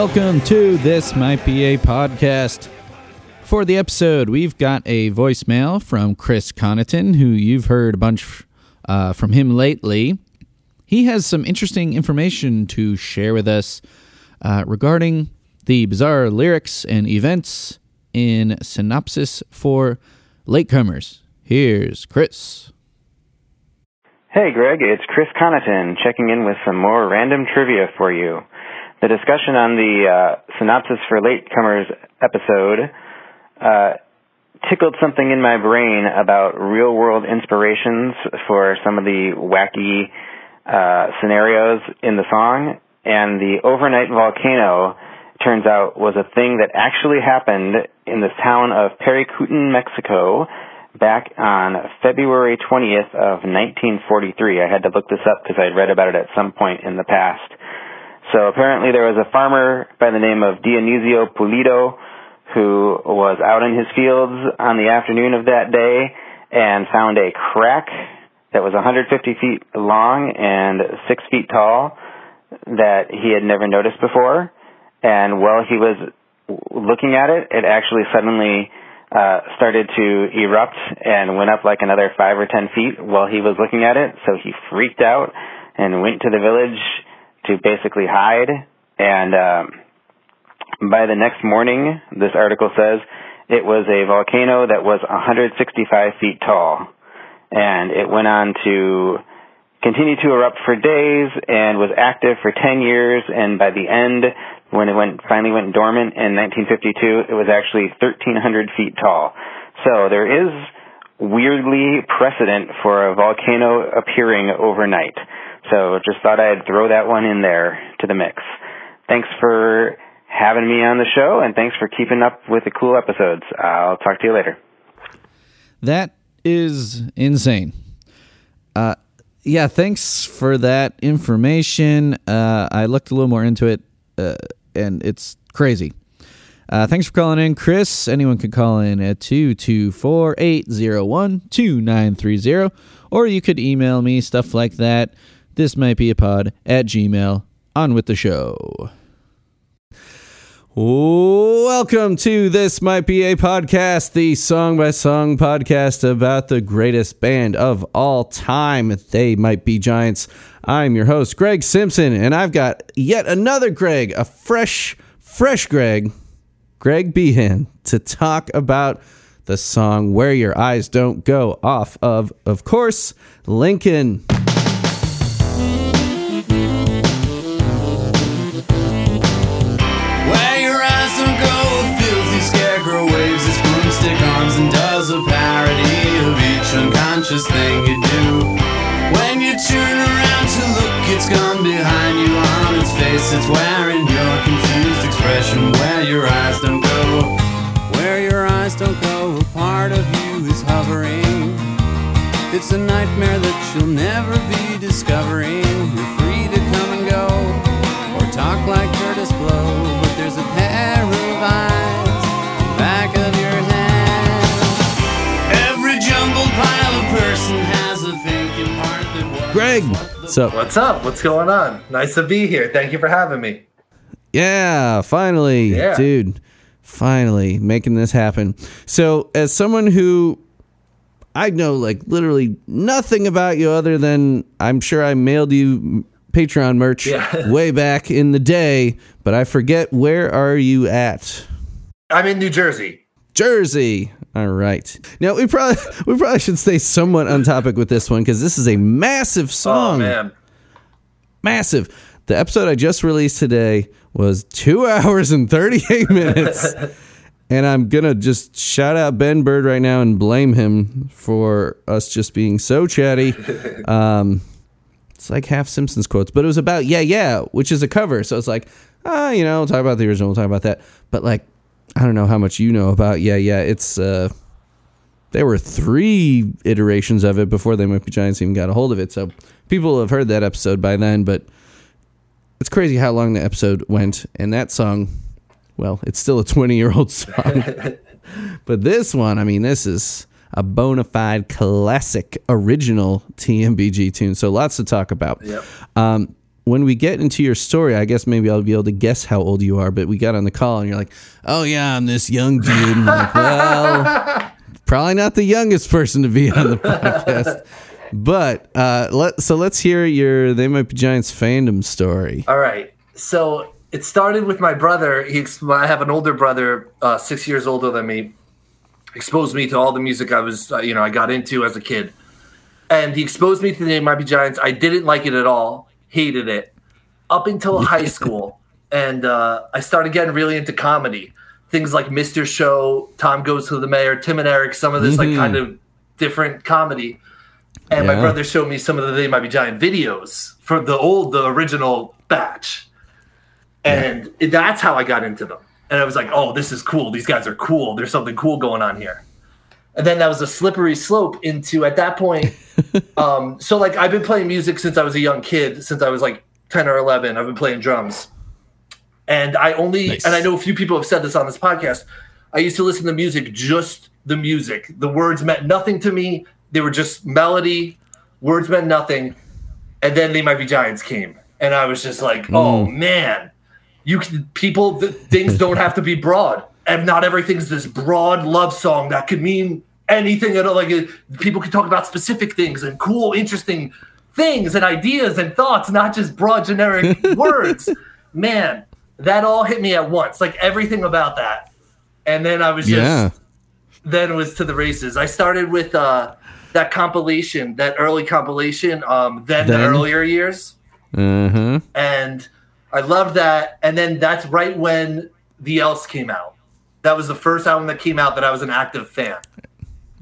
Welcome to This Might Be a Podcast. For the episode, we've got a voicemail from Chris Connaughton, who you've heard a bunch uh, from him lately. He has some interesting information to share with us uh, regarding the bizarre lyrics and events in Synopsis for Latecomers. Here's Chris. Hey Greg, it's Chris Connaughton checking in with some more random trivia for you. The discussion on the uh, synopsis for latecomers episode uh, tickled something in my brain about real world inspirations for some of the wacky uh, scenarios in the song, and the overnight volcano turns out was a thing that actually happened in the town of Parícutin, Mexico, back on February 20th of 1943. I had to look this up because I'd read about it at some point in the past. So apparently there was a farmer by the name of Dionisio Pulido who was out in his fields on the afternoon of that day and found a crack that was 150 feet long and 6 feet tall that he had never noticed before. And while he was looking at it, it actually suddenly uh, started to erupt and went up like another 5 or 10 feet while he was looking at it. So he freaked out and went to the village to basically hide. And um, by the next morning, this article says it was a volcano that was 165 feet tall. And it went on to continue to erupt for days and was active for 10 years. And by the end, when it went finally went dormant in 1952, it was actually 1,300 feet tall. So there is weirdly precedent for a volcano appearing overnight. So just thought I'd throw that one in there to the mix. Thanks for having me on the show, and thanks for keeping up with the cool episodes. I'll talk to you later. That is insane. Uh, yeah, thanks for that information. Uh, I looked a little more into it, uh, and it's crazy. Uh, thanks for calling in, Chris. Anyone can call in at 224 801 2930, or you could email me stuff like that. This might be a pod at gmail. On with the show. Welcome to This Might Be a Podcast, the song by song podcast about the greatest band of all time. They might be giants. I'm your host, Greg Simpson, and I've got yet another Greg, a fresh, fresh Greg, Greg Behan, to talk about the song Where Your Eyes Don't Go off of, of course, Lincoln. Where your eyes don't go, a filthy scarecrow waves its broomstick arms and does a parody of each unconscious thing you do. When you turn around to look, it's gone behind you on its face. It's wearing your confused expression. Where your eyes don't go, where your eyes don't go, a part of you is hovering. It's a nightmare that you'll never be discovering. You're free to come and go, or talk like Kurtis Blow. But there's a pair of eyes back of your head. Every jumbled pile of person has a thinking part that was. Greg, what the so What's up? What's going on? Nice to be here. Thank you for having me. Yeah, finally, Yeah. dude. Finally making this happen. So, as someone who I know like literally nothing about you other than I'm sure I mailed you Patreon merch Yeah. way back in the day, but I forget where are you at? I'm in New Jersey. Jersey. All right. Now we probably we probably should stay somewhat on topic with this one because this is a massive Oh song. man. massive. The episode I just released today was two hours and 38 minutes. And I'm going to just shout out Ben Bird right now and blame him for us just being so chatty. Um, it's like half Simpsons quotes, but it was about Yeah, Yeah, which is a cover. So it's like, ah, you know, we'll talk about the original, we'll talk about that. But like, I don't know how much you know about Yeah, Yeah. It's, uh, there were three iterations of it before they might be giants even got a hold of it. So people have heard that episode by then, but it's crazy how long the episode went. And that song, well, it's still a 20 year old song. but this one, I mean, this is a bona fide classic original TMBG tune. So lots to talk about. Yep. Um, when we get into your story, I guess maybe I'll be able to guess how old you are. But we got on the call and you're like, oh, yeah, I'm this young dude. Like, well, probably not the youngest person to be on the podcast. But uh, let so let's hear your They Might Be Giants fandom story. All right. So it started with my brother. He, I have an older brother, uh, six years older than me. Exposed me to all the music I was, uh, you know, I got into as a kid, and he exposed me to the They Might Be Giants. I didn't like it at all. Hated it up until high school, and uh, I started getting really into comedy. Things like Mr. Show, Tom Goes to the Mayor, Tim and Eric, some of this like kind of different comedy. And my brother showed me some of the They Might Be Giant videos for the old, the original batch. And that's how I got into them. And I was like, oh, this is cool. These guys are cool. There's something cool going on here. And then that was a slippery slope into at that point. um, so like I've been playing music since I was a young kid, since I was like 10 or 11. I've been playing drums. And I only, Nice. and I know a few people have said this on this podcast. I used to listen to music, just the music. The words meant nothing to me. They were just melody. Words meant nothing. And then They Might Be Giants came. And I was just like, oh man, you can, people, th- things don't have to be broad. And not everything's this broad love song that could mean anything at all. Like uh, people can talk about specific things and cool, interesting things and ideas and thoughts, not just broad generic words. Man, that all hit me at once. Like everything about that. And then I was just Yeah. then it was to the races. I started with uh that compilation, that early compilation, um, then, the earlier years. Huh. And I loved that. And then that's right when The Else came out. That was the first album that came out that I was an active fan.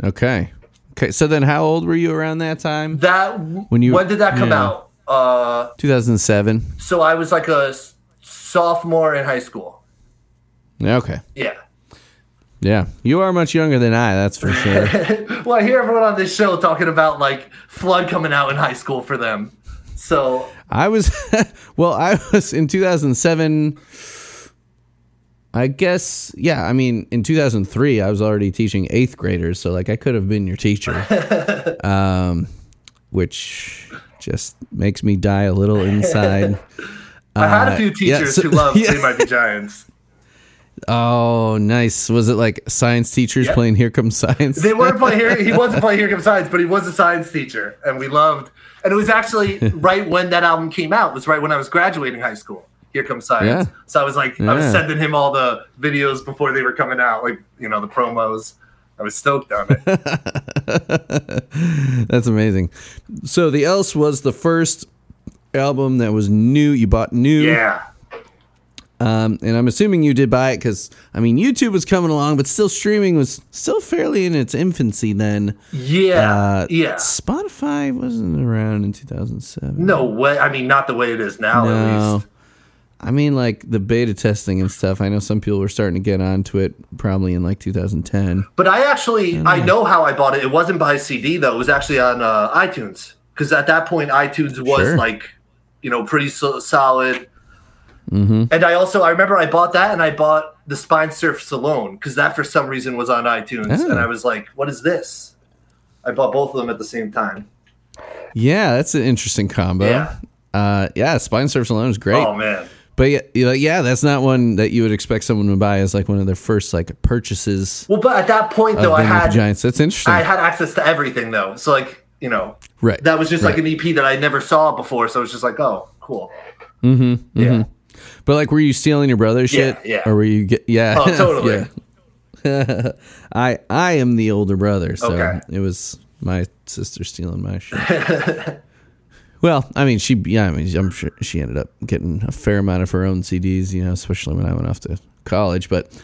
Okay. Okay. So then, how old were you around that time? That When you- when did that come yeah. out? Uh 2007. so I was like a sophomore in high school. Okay. Yeah. Yeah. You are much younger than I. That's for sure. Well, I hear everyone on this show talking about like Flood coming out in high school for them. So I was, well, I was in 2007. I guess, yeah. I mean, in 2003, I was already teaching eighth graders, so like I could have been your teacher, um, which just makes me die a little inside. I had a Uh, few yeah, teachers so- who loved yeah. They Might Be Giants. Oh, nice. Was it like science teachers Yeah. playing Here Comes Science? They weren't playing here. He wasn't playing Here Comes Science, but he was a science teacher, and we loved. And it was actually right when that album came out. It was right when I was graduating high school. Here Comes Science. Yeah. So I was like, I was sending him all the videos before they were coming out, like you know the promos. I was stoked on it. That's amazing. So the Else was the first album that was new. You bought new. yeah. Um, and I'm assuming you did buy it because I mean YouTube was coming along, but still streaming was still fairly in its infancy then. Yeah. Uh, yeah. Spotify wasn't around in 2007. No way. I mean, not the way it is now. At No. least. I mean, like the beta testing and stuff. I know some people were starting to get onto it probably in like 2010. But I actually, I know how I bought it. It wasn't by CD though. It was actually on uh, iTunes because at that point iTunes was Sure. like, you know, pretty so- solid. Mm-hmm. And I also, I remember I bought that and I bought the Spine Surfs Alone because that for some reason was on iTunes. Oh. And I was like, what is this? I bought both of them at the same time. Yeah, that's an interesting combo. Yeah. Uh, yeah, Spine Surfs alone is great. Oh man. But yeah, yeah, that's not one that you would expect someone to buy as like one of their first like purchases Well, but at that point though, I They Might Be had Giants. That's interesting. I had access to everything though. So like, you know, right. that was just like an EP that I never saw before. So it was just like, oh, cool. Mm-hmm, Yeah. But like, were you stealing your brother's Yeah, shit? yeah. Or were you get? Yeah. Oh, totally. Yeah. I I am the older brother, so Okay. it was my sister stealing my shit. Well, I mean, she, yeah, I mean, I'm sure she ended up getting a fair amount of her own CDs, you know, especially when I went off to college. But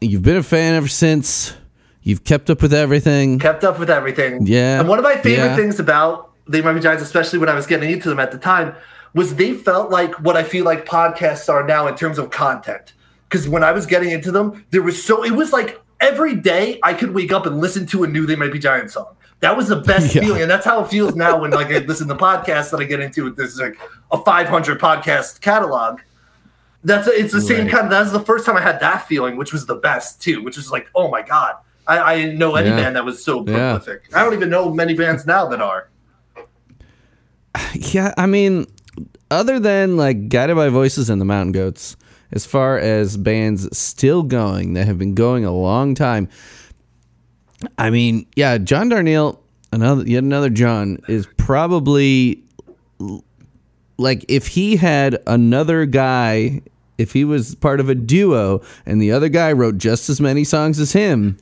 you've been a fan ever since. You've kept up with everything. kept up with everything. Yeah. And one of my favorite Yeah. things about the Be Giants, especially when I was getting into them at the time, was they felt like what I feel like podcasts are now in terms of content. Because when I was getting into them, there was so it was like every day I could wake up and listen to a new They Might Be Giants song. That was the best Yeah. feeling, and that's how it feels now when like I listen to podcasts that I get into. There's like a 500 podcast catalog. That's it's the same kind. Of, that's the first time I had that feeling, which was the best too. Which was like, oh my god, I, I didn't know any Yeah. band that was so Yeah. prolific. I don't even know many bands now that are. Yeah, I mean, other than like Guided by Voices and the Mountain Goats, as far as bands still going that have been going a long time, I mean, yeah, John Darnielle, another yet another John is probably like if he had another guy, if he was part of a duo and the other guy wrote just as many songs as him,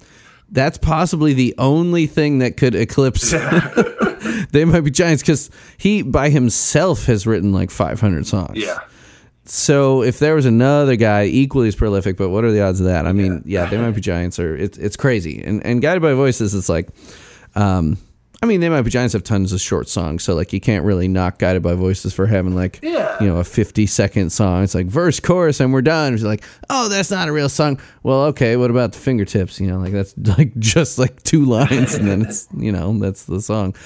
that's possibly the only thing that could eclipse they might be giants because he by himself has written like 500 songs. Yeah. so if there was another guy equally as prolific but what are the odds of that? I mean yeah, they might be giants or it's it's crazy. And and guided by voices it's like um I mean, they might be giants have tons of short songs, so like you can't really knock guided by voices for having like Yeah. you know a fifty second song. It's like verse, chorus, and we're done. It's like, oh, that's not a real song. Well, okay, what about the fingertips? You know, like that's like just like two lines, and then it's you know that's the song.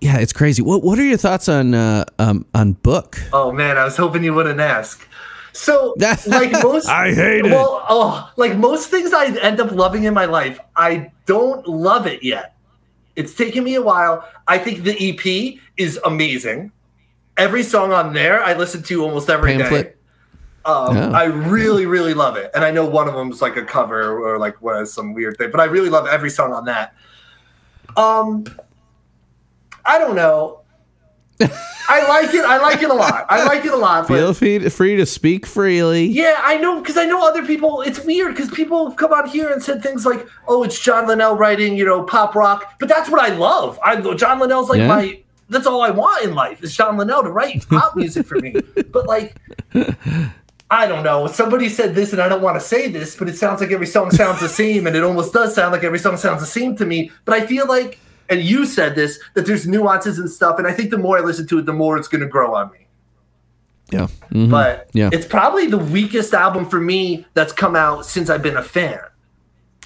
Yeah, it's crazy. What What are your thoughts on uh, um on book? Oh man, I was hoping you wouldn't ask. So, like most, I hate it. Well, oh, like most things I end up loving in my life, I don't love it yet. It's taken me a while. I think the EP is amazing. Every song on there, I listen to almost every day. Pamphlet. Um, Yeah. I really, really love it, and I know one of them is like a cover or like what is some weird thing, but I really love every song on that. Um, I don't know. I like it. I like it a lot. I like it a lot. Feel free, free to speak freely. yeah, I know because I know other people. It's weird because people have come on here and said things like, "Oh, it's John Linnell writing, you know, pop rock," but that's what I love. I John Linnell's like Yeah. my. That's all I want in life is John Linnell to write pop music for me. But like, I don't know. Somebody said this, and I don't want to say this, but it sounds like every song sounds the same, and it almost does sound like every song sounds the same to me. But I feel like, and you said this, that there's nuances and stuff, and I think the more I listen to it, the more it's going to grow on me Yeah. Mhm. but Yeah. it's probably the weakest album for me that's come out since I've been a fan.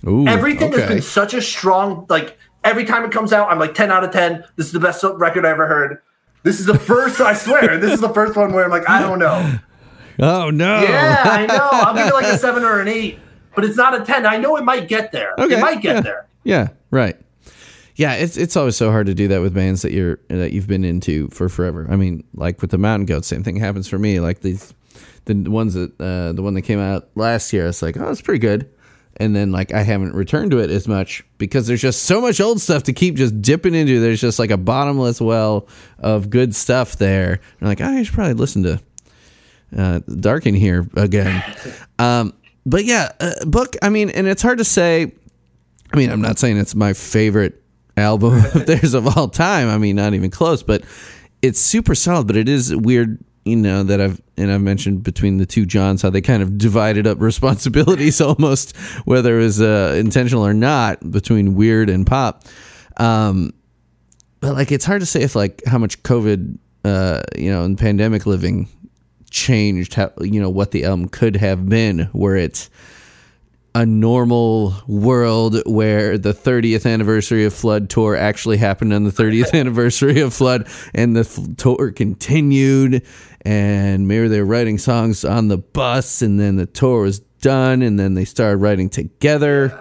Ooh, Everything has been such a strong like every time it comes out, I'm like 10 out of 10. This is the best record I ever heard. This is the first, I swear, this is the first one where I'm like, I don't know. Oh no. Yeah, I know. I'll give it like a seven or an eight, but it's not a 10. I know it might get there. Okay, It might get yeah. there. Yeah, right. Yeah, it's it's always so hard to do that with bands that you're that you've been into for forever. I mean, like with the Mountain Goats, same thing happens for me. Like these the ones that uh, the one that came out last year, it's like, oh, it's pretty good. And then like I haven't returned to it as much because there's just so much old stuff to keep just dipping into. There's just like a bottomless well of good stuff there. And I'm like, oh, I should probably listen to uh, Dark in here again. Um, but yeah, uh, book. I mean, and it's hard to say. I mean, I'm not saying it's my favorite album of theirs of all time. I mean, not even close. But it's super solid. But it is weird, you know, that I've and I've mentioned between the two Johns how they kind of divided up responsibilities almost, whether it was uh, intentional or not, between weird and pop. Um, but like, it's hard to say if like how much COVID, uh, you know, and pandemic living changed how you know what the album could have been were it a normal world where the 30th anniversary of flood tour actually happened on the 30th anniversary of flood and the f- tour continued and maybe they were writing songs on the bus and then the tour was done and then they started writing together.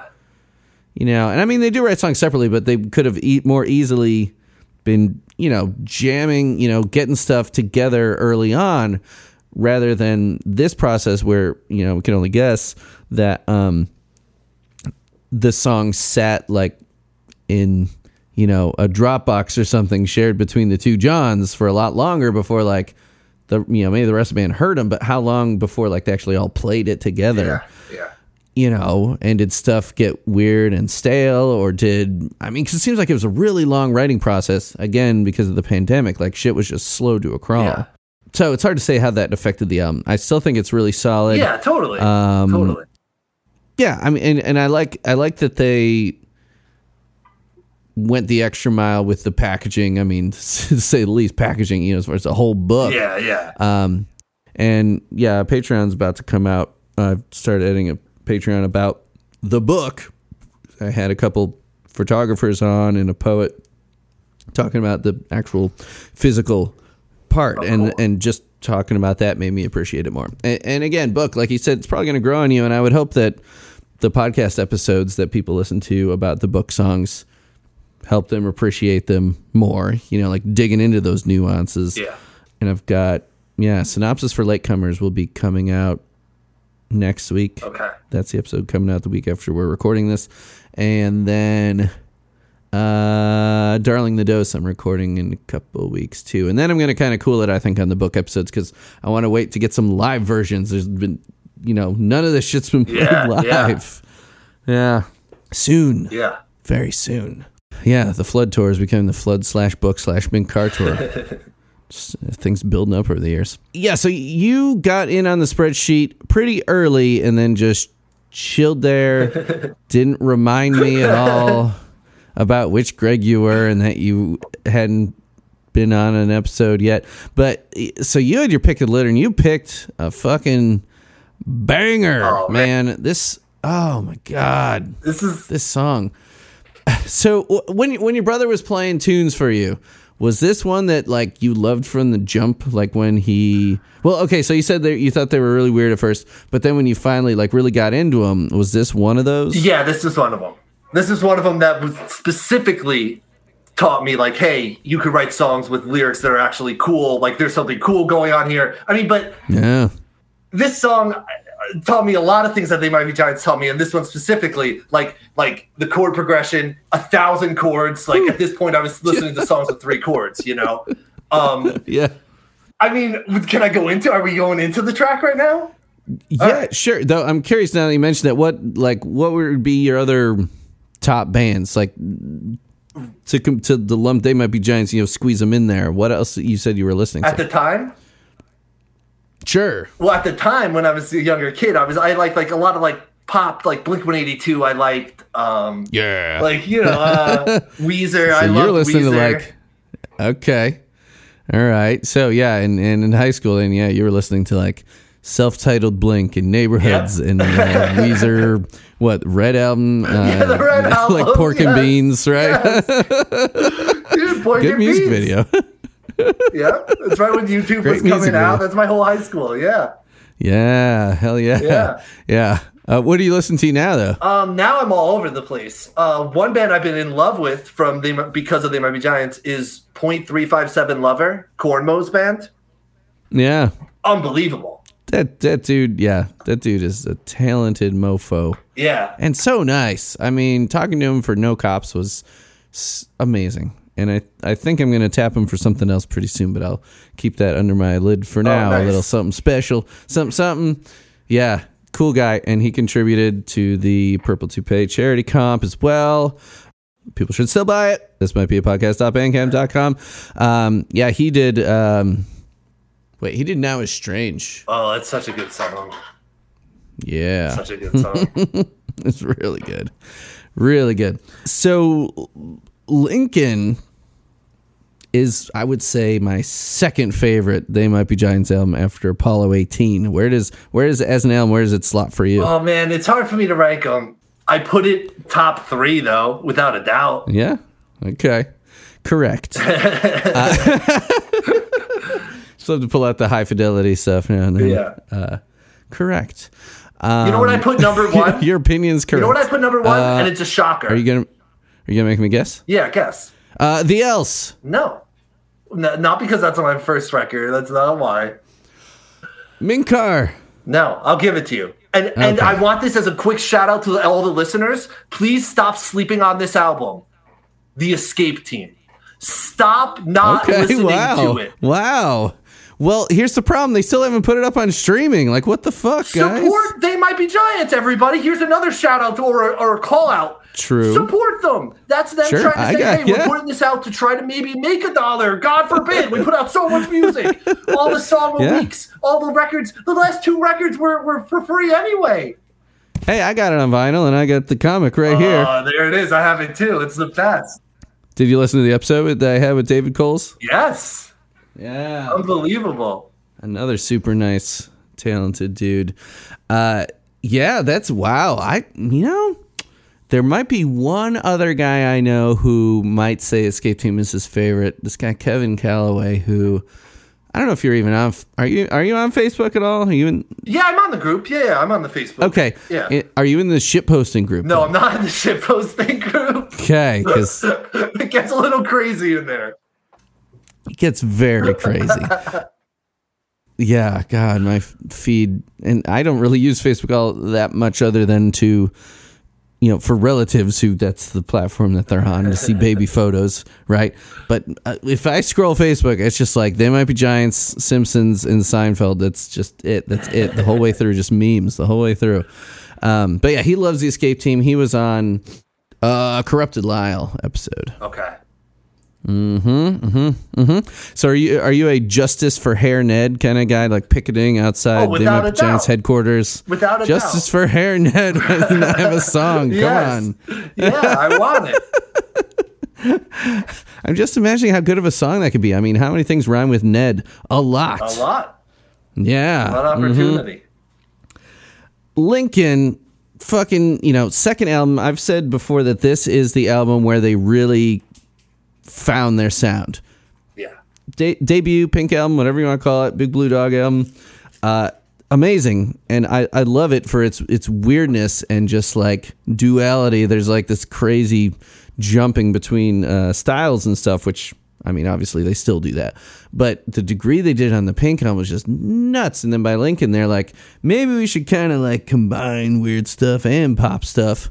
You know and i mean they do write songs separately but they could have e- more easily been you know jamming you know getting stuff together early on rather than this process where you know we can only guess that um the song sat like in you know a dropbox or something shared between the two johns for a lot longer before like the you know maybe the rest of the band heard them but how long before like they actually all played it together Yeah. you know, and did stuff get weird and stale, or did I mean? Because it seems like it was a really long writing process. Again, because of the pandemic, like shit was just slow to a crawl. Yeah. So it's hard to say how that affected the album. I still think it's really solid. Yeah, totally. Um, totally. Yeah, I mean, and, and I like I like that they went the extra mile with the packaging. I mean, to say the least, packaging. You know, as far as the whole book. Yeah, yeah. Um, and yeah, Patreon's about to come out. I've started editing a Patreon about the book. I had a couple photographers on and a poet talking about the actual physical part, and and just talking about that made me appreciate it more. And, and again, book like you said, it's probably going to grow on you, and I would hope that the podcast episodes that people listen to about the book songs help them appreciate them more. You know, like digging into those nuances Yeah. and I've got yeah, synopsis for latecomers will be coming out next week. Okay. That's the episode coming out the week after we're recording this, and then uh, Darling the Dose I'm recording in a couple weeks too, and then I'm gonna kind of cool it I think on the book episodes because I want to wait to get some live versions. There's been you know none of this shit's been played Yeah, live. yeah. yeah, soon Yeah. very soon. Yeah, the flood tour is becoming the flood slash book slash Mink Car tour. Just, uh, things building up over the years. Yeah, so you got in on the spreadsheet pretty early and then just chilled there. Didn't remind me at all about which Greg you were and that you hadn't been on an episode yet. But eh, so you had your pick of litter and you picked a fucking banger, Oh, man. man. This, oh my God This is this song. So when when your brother was playing tunes for you, was this one that like you loved from the jump? Like when he, well, okay, so you said that you thought they were really weird at first, but then when you finally like really got into them, was this one of those? yeah, this is one of them. This is one of them that was specifically taught me like, hey, you could write songs with lyrics that are actually cool. Like there's something cool going on here. I mean, but Yeah. this song uh, taught me a lot of things that they might be giants taught me and this one specifically like like the chord progression a thousand chords like at this point i was listening to songs with three chords you know um Yeah. i mean can i go into are we going into the track right now Yeah, right. sure. Though I'm curious now that you mentioned that. What like what would be your other top bands like to com- to the lump? They might be giants. You know, squeeze them in there. What else you said you were listening to? at to? the time sure. well at the time when i was a younger kid i was i liked like a lot of like pop like blink 182 i liked um Yeah. like you know uh weezer i So love you're listening weezer. to like okay all right so yeah and, and in high school and yeah you were listening to like self-titled blink and neighborhoods Yep. and uh, weezer what red album uh, Yeah, the Red like Album, pork and beans right Dude, Boy good Get music Beats. video yeah that's right when youtube Great was coming out video. that's my whole high school yeah yeah hell yeah Yeah. yeah uh, what do you listen to now though Um, now I'm all over the place. Uh, one band I've been in love with from they Mi- because of the might be giants is Point Three Five Seven Lover, Corn Mo's band. yeah Unbelievable. that that dude yeah that dude is a talented mofo Yeah, and so nice. I mean, talking to him for No Cops was amazing. And I, I think I'm going to tap him for something else pretty soon, but I'll keep that under my lid for now. A nice. little something special, something, something. Yeah, cool guy. And he contributed to the Purple Toupee charity comp as well. People should still buy it. This might be a podcast.bandcamp.com. Um, yeah, he did. Um, wait, he did Now is Strange. Oh, that's such a good song. Yeah. Such a good song. It's really good. Really good. So Lincoln is I would say my second favorite They Might Be Giants album after Apollo 18. Where does where does as an album where does it slot for you? oh man, it's hard for me to rank them. I put it top three though, without a doubt. Yeah. Okay. Correct. uh, still have to pull out the high fidelity stuff now and then. Yeah. Uh, correct. You know what I put number one? Your opinion's correct. You know what I put number one? Uh, and it's a shocker. Are you gonna are you gonna make me guess? yeah, guess. Uh, the else. No. N- not because that's on my first record. That's not why. Mink Car. No, I'll give it to you. And and I want this as a quick shout out to all the listeners. Please stop sleeping on this album. The Escape Team. Stop not Okay, listening wow. to it. Wow. Well, here's the problem. They still haven't put it up on streaming. Like, what the fuck, guys? Support They might be giants. Everybody, here's another shout out to, or or a call out. True. Support them. That's them Sure, trying to say, got- hey, yeah. we're putting this out to try to maybe make a dollar. God forbid. We put out so much music. All the song of Yeah. weeks, all the records. The last two records were, were for free anyway. Hey, I got it on vinyl, and I got the comic right here. Oh, there it is. I have it too. It's the best. Did you listen to the episode that uh, I had with David Coles? Yes. Yeah. Unbelievable. Another super nice, talented dude. Uh, yeah, that's wow. I you know, there might be one other guy I know who might say Escape Team is his favorite. This guy Kevin Calloway, who I don't know if you're even on. Are you are you on Facebook at all? Are you in? Yeah, I'm on the group. Yeah, yeah, I'm on the Facebook. Okay. Yeah. Are you in the shit posting group? no, I'm not in the shit posting group. Okay, because it gets a little crazy in there. It gets very crazy. yeah, God, my feed, and I don't really use Facebook all that much, other than to, you know, for relatives who that's the platform that they're on to see baby photos, right? But uh, if I scroll Facebook, it's just like they might be Giants, Simpsons, and Seinfeld. That's just it. That's it. The whole way through, just memes the whole way through. Um, but yeah, he loves the Escape Team. He was on uh, Corrupted Lyle episode. Okay. Mm-hmm, mm-hmm, mm-hmm. So are you are you a justice for Hair Ned kind of guy, like picketing outside Oh, the Giants headquarters? Without a justice doubt. for Hair Ned. I have a song? Come Yes. on. Yeah, I want it. I'm just imagining how good of a song that could be. I mean, how many things rhyme with Ned? A lot. A lot. Yeah. A lot of opportunity. Lincoln fucking, you know, second album, I've said before that this is the album where they really found their sound. Yeah. De- debut pink album, whatever you want to call it, Big Blue Dog album. Uh amazing and I, I love it for its its weirdness and just like duality there's like this crazy jumping between uh, styles and stuff which i mean obviously they still do that but the degree they did on the pink album was just nuts and then by lincoln they're like maybe we should kind of like combine weird stuff and pop stuff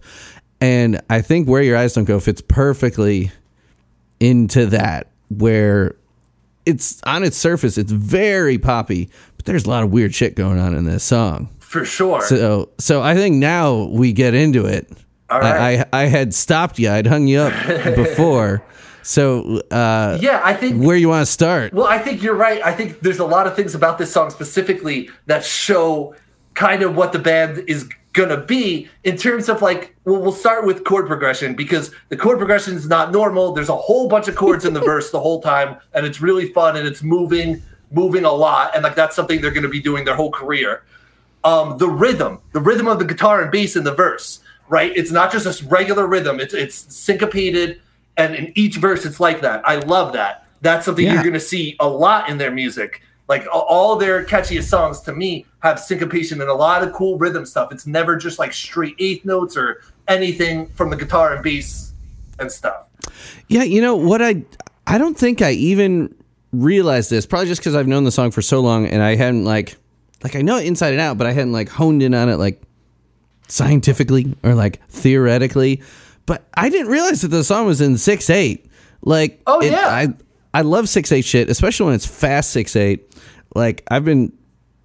and i think where your eyes don't go fits perfectly into that where it's on its surface it's very poppy but there's a lot of weird shit going on in this song For sure. so so i think now we get into it All right. I, I i had stopped you i'd hung you up before so uh yeah, I think where you want to start Well, I think you're right. I think there's a lot of things about this song specifically that show kind of what the band is gonna be in terms of like. Well, we'll start with chord progression because the chord progression is not normal. There's a whole bunch of chords in the verse the whole time, and it's really fun and it's moving, moving a lot, and like that's something they're gonna be doing their whole career. Um, the rhythm, the rhythm of the guitar and bass in the verse, right? It's not just a regular rhythm. It's it's syncopated, and in each verse, it's like that. I love that. That's something Yeah. you're going to see a lot in their music. Like all their catchiest songs to me have syncopation and a lot of cool rhythm stuff. It's never just like straight eighth notes or anything from the guitar and bass and stuff. Yeah, you know what I I don't think I even realized this. Probably just because I've known the song for so long and I hadn't like like I know it inside and out, but I hadn't like honed in on it like scientifically or like theoretically. But I didn't realize that the song was in six eight. Like Oh, it- yeah. I I love six eight shit, especially when it's fast six eight. Like I've been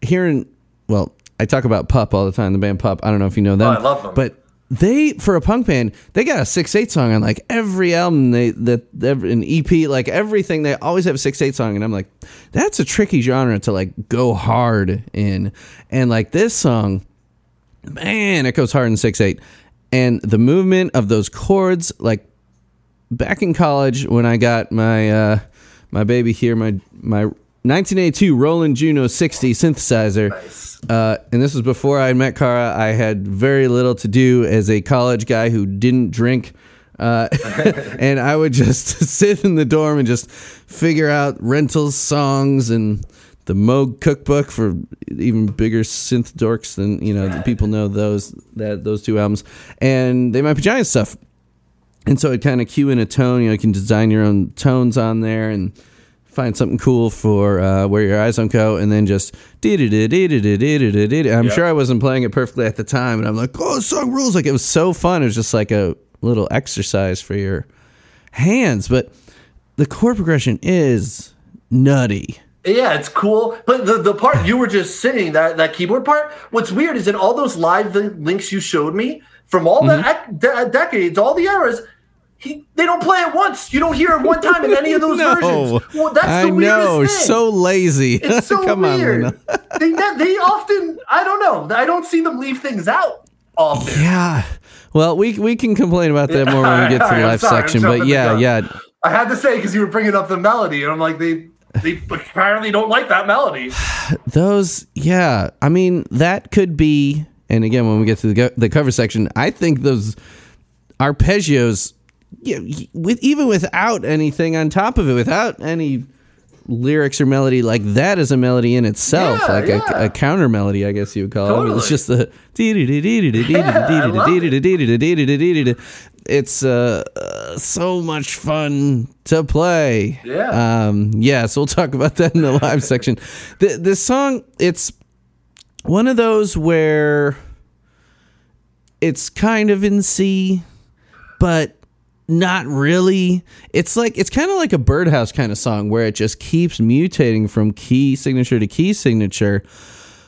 hearing well, I talk about Pup all the time, the band Pup. I don't know if you know them. Oh, I love them. But they for a punk band they got a six eight song on like every album they that an ep like everything they always have a six eight song and i'm like that's a tricky genre to like go hard in and like this song man it goes hard in six eight and the movement of those chords like back in college when i got my uh my baby here my my 1982 roland juno 60 synthesizer Nice. uh, and this was before I met Kara. I had very little to do as a college guy who didn't drink. Uh, and I would just sit in the dorm and just figure out rentals, songs, and the Moog cookbook for even bigger synth dorks than you know. People know those that those two albums, and they might be giant stuff. And so it kind of cue in a tone. You know, you can design your own tones on there and find something cool for uh, where your eyes don't go, and then just did it, did it, did it, did I'm Yeah. sure I wasn't playing it perfectly at the time, and I'm like, oh, song rules! Like it was so fun. It was just like a little exercise for your hands. But the chord progression is nutty. Yeah, it's cool. But the, the part you were just singing, that, that keyboard part, what's weird is in all those live links you showed me from all the Mm-hmm. ec- de- decades, all the eras, he, they don't play it once. You don't hear it one time in any of those no, versions. Well, that's the I weirdest know, thing. so lazy. It's so Come weird. on, they, they often, I don't know, I don't see them leave things out often. Yeah. Well, we we can complain about that more when we get to the Alright, I'm live sorry, section. But yeah, yeah. I had to say because you were bringing up the melody, and I'm like, they they apparently don't like that melody. Those, yeah. I mean, that could be. And again, when we get to the go- the cover section, I think those arpeggios, yeah, with even without anything on top of it, without any lyrics or melody, like that is a melody in itself, Yeah, like yeah. a, a counter melody, I guess you would call it. It's just the. It's uh, uh, so much fun to play. Yeah. Um, yeah, so we'll talk about that in the live section. The this song, it's one of those where it's kind of in C, but not really. It's like it's kind of like a birdhouse kind of song where it just keeps mutating from key signature to key signature.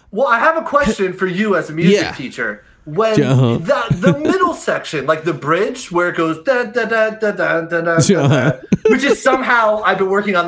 Well, I have a question for you as a music Yeah. teacher. When Uh-huh. the, the middle section, like the bridge where it goes da da da da da da da, Uh-huh. Someone's extra in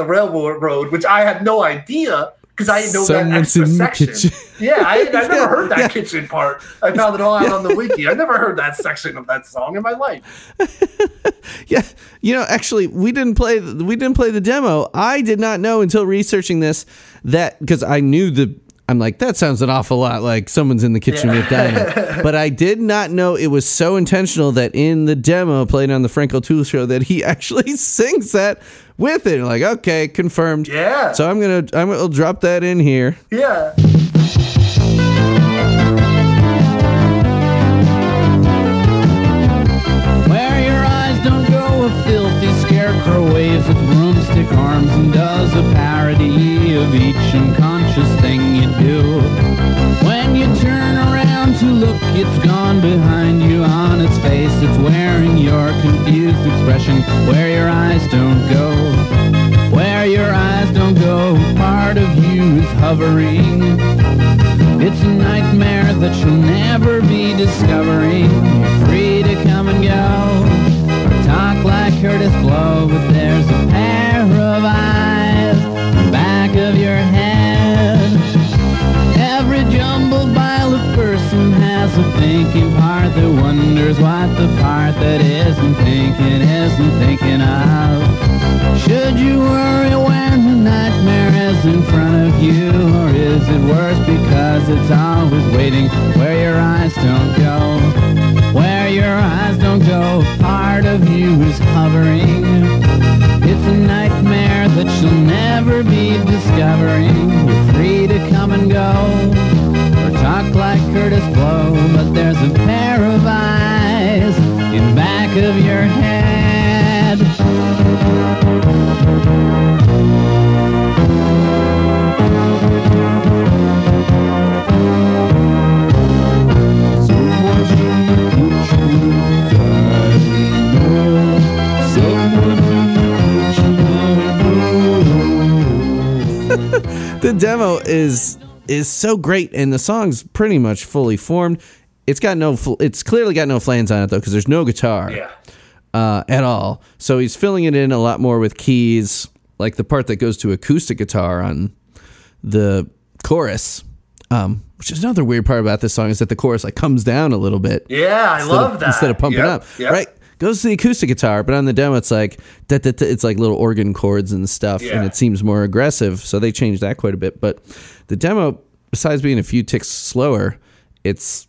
the section. kitchen. Yeah, I, I never heard that kitchen part. I found it all out on the wiki. I never heard that section of that song in my life. Yeah, you know, actually, we didn't play we didn't play the demo. I did not know until researching this that because I knew the. I'm like that sounds an awful lot like someone's in the kitchen with Dinah, but I did not know it was so intentional that in the demo played on the Frank O'Toole show that he actually sings that with it. Like, okay, confirmed. Yeah. So I'm gonna I'm gonna drop that in here. Yeah. Where your eyes don't go, a filthy scarecrow waves with broomstick arms and does a parody of each unconscious thing you do. It's gone behind you on its face. It's wearing your confused expression where your eyes don't go. Where your eyes don't go, part of you is hovering. It's a nightmare that you'll never be discovering. You're free to come and go, talk like Kurtis Blow, but there's a wonders what the part that isn't thinking isn't thinking of. Should you worry when the nightmare is in front of you? Or is it worse because it's always waiting where your eyes don't go? Where your eyes don't go, part of you is hovering. It's a nightmare that you'll never be discovering. You're free to come and go, or talk like Kurtis Blow, but there's a pair of eyes back of your head. Someone's in the kitchen with Dinah. Someone's in the kitchen, I know. the demo is is so great and the song's pretty much fully formed it's got no fl- it's clearly got no flans on it though because there's no guitar Yeah. uh, at all so he's filling it in a lot more with keys like the part that goes to acoustic guitar on the chorus um, which is another weird part about this song is that the chorus like comes down a little bit Yeah, I love of, that. instead of pumping Yep, up yep. right goes to the acoustic guitar but on the demo it's like da, da, da, it's like little organ chords and stuff Yeah. and it seems more aggressive so they changed that quite a bit but the demo besides being a few ticks slower it's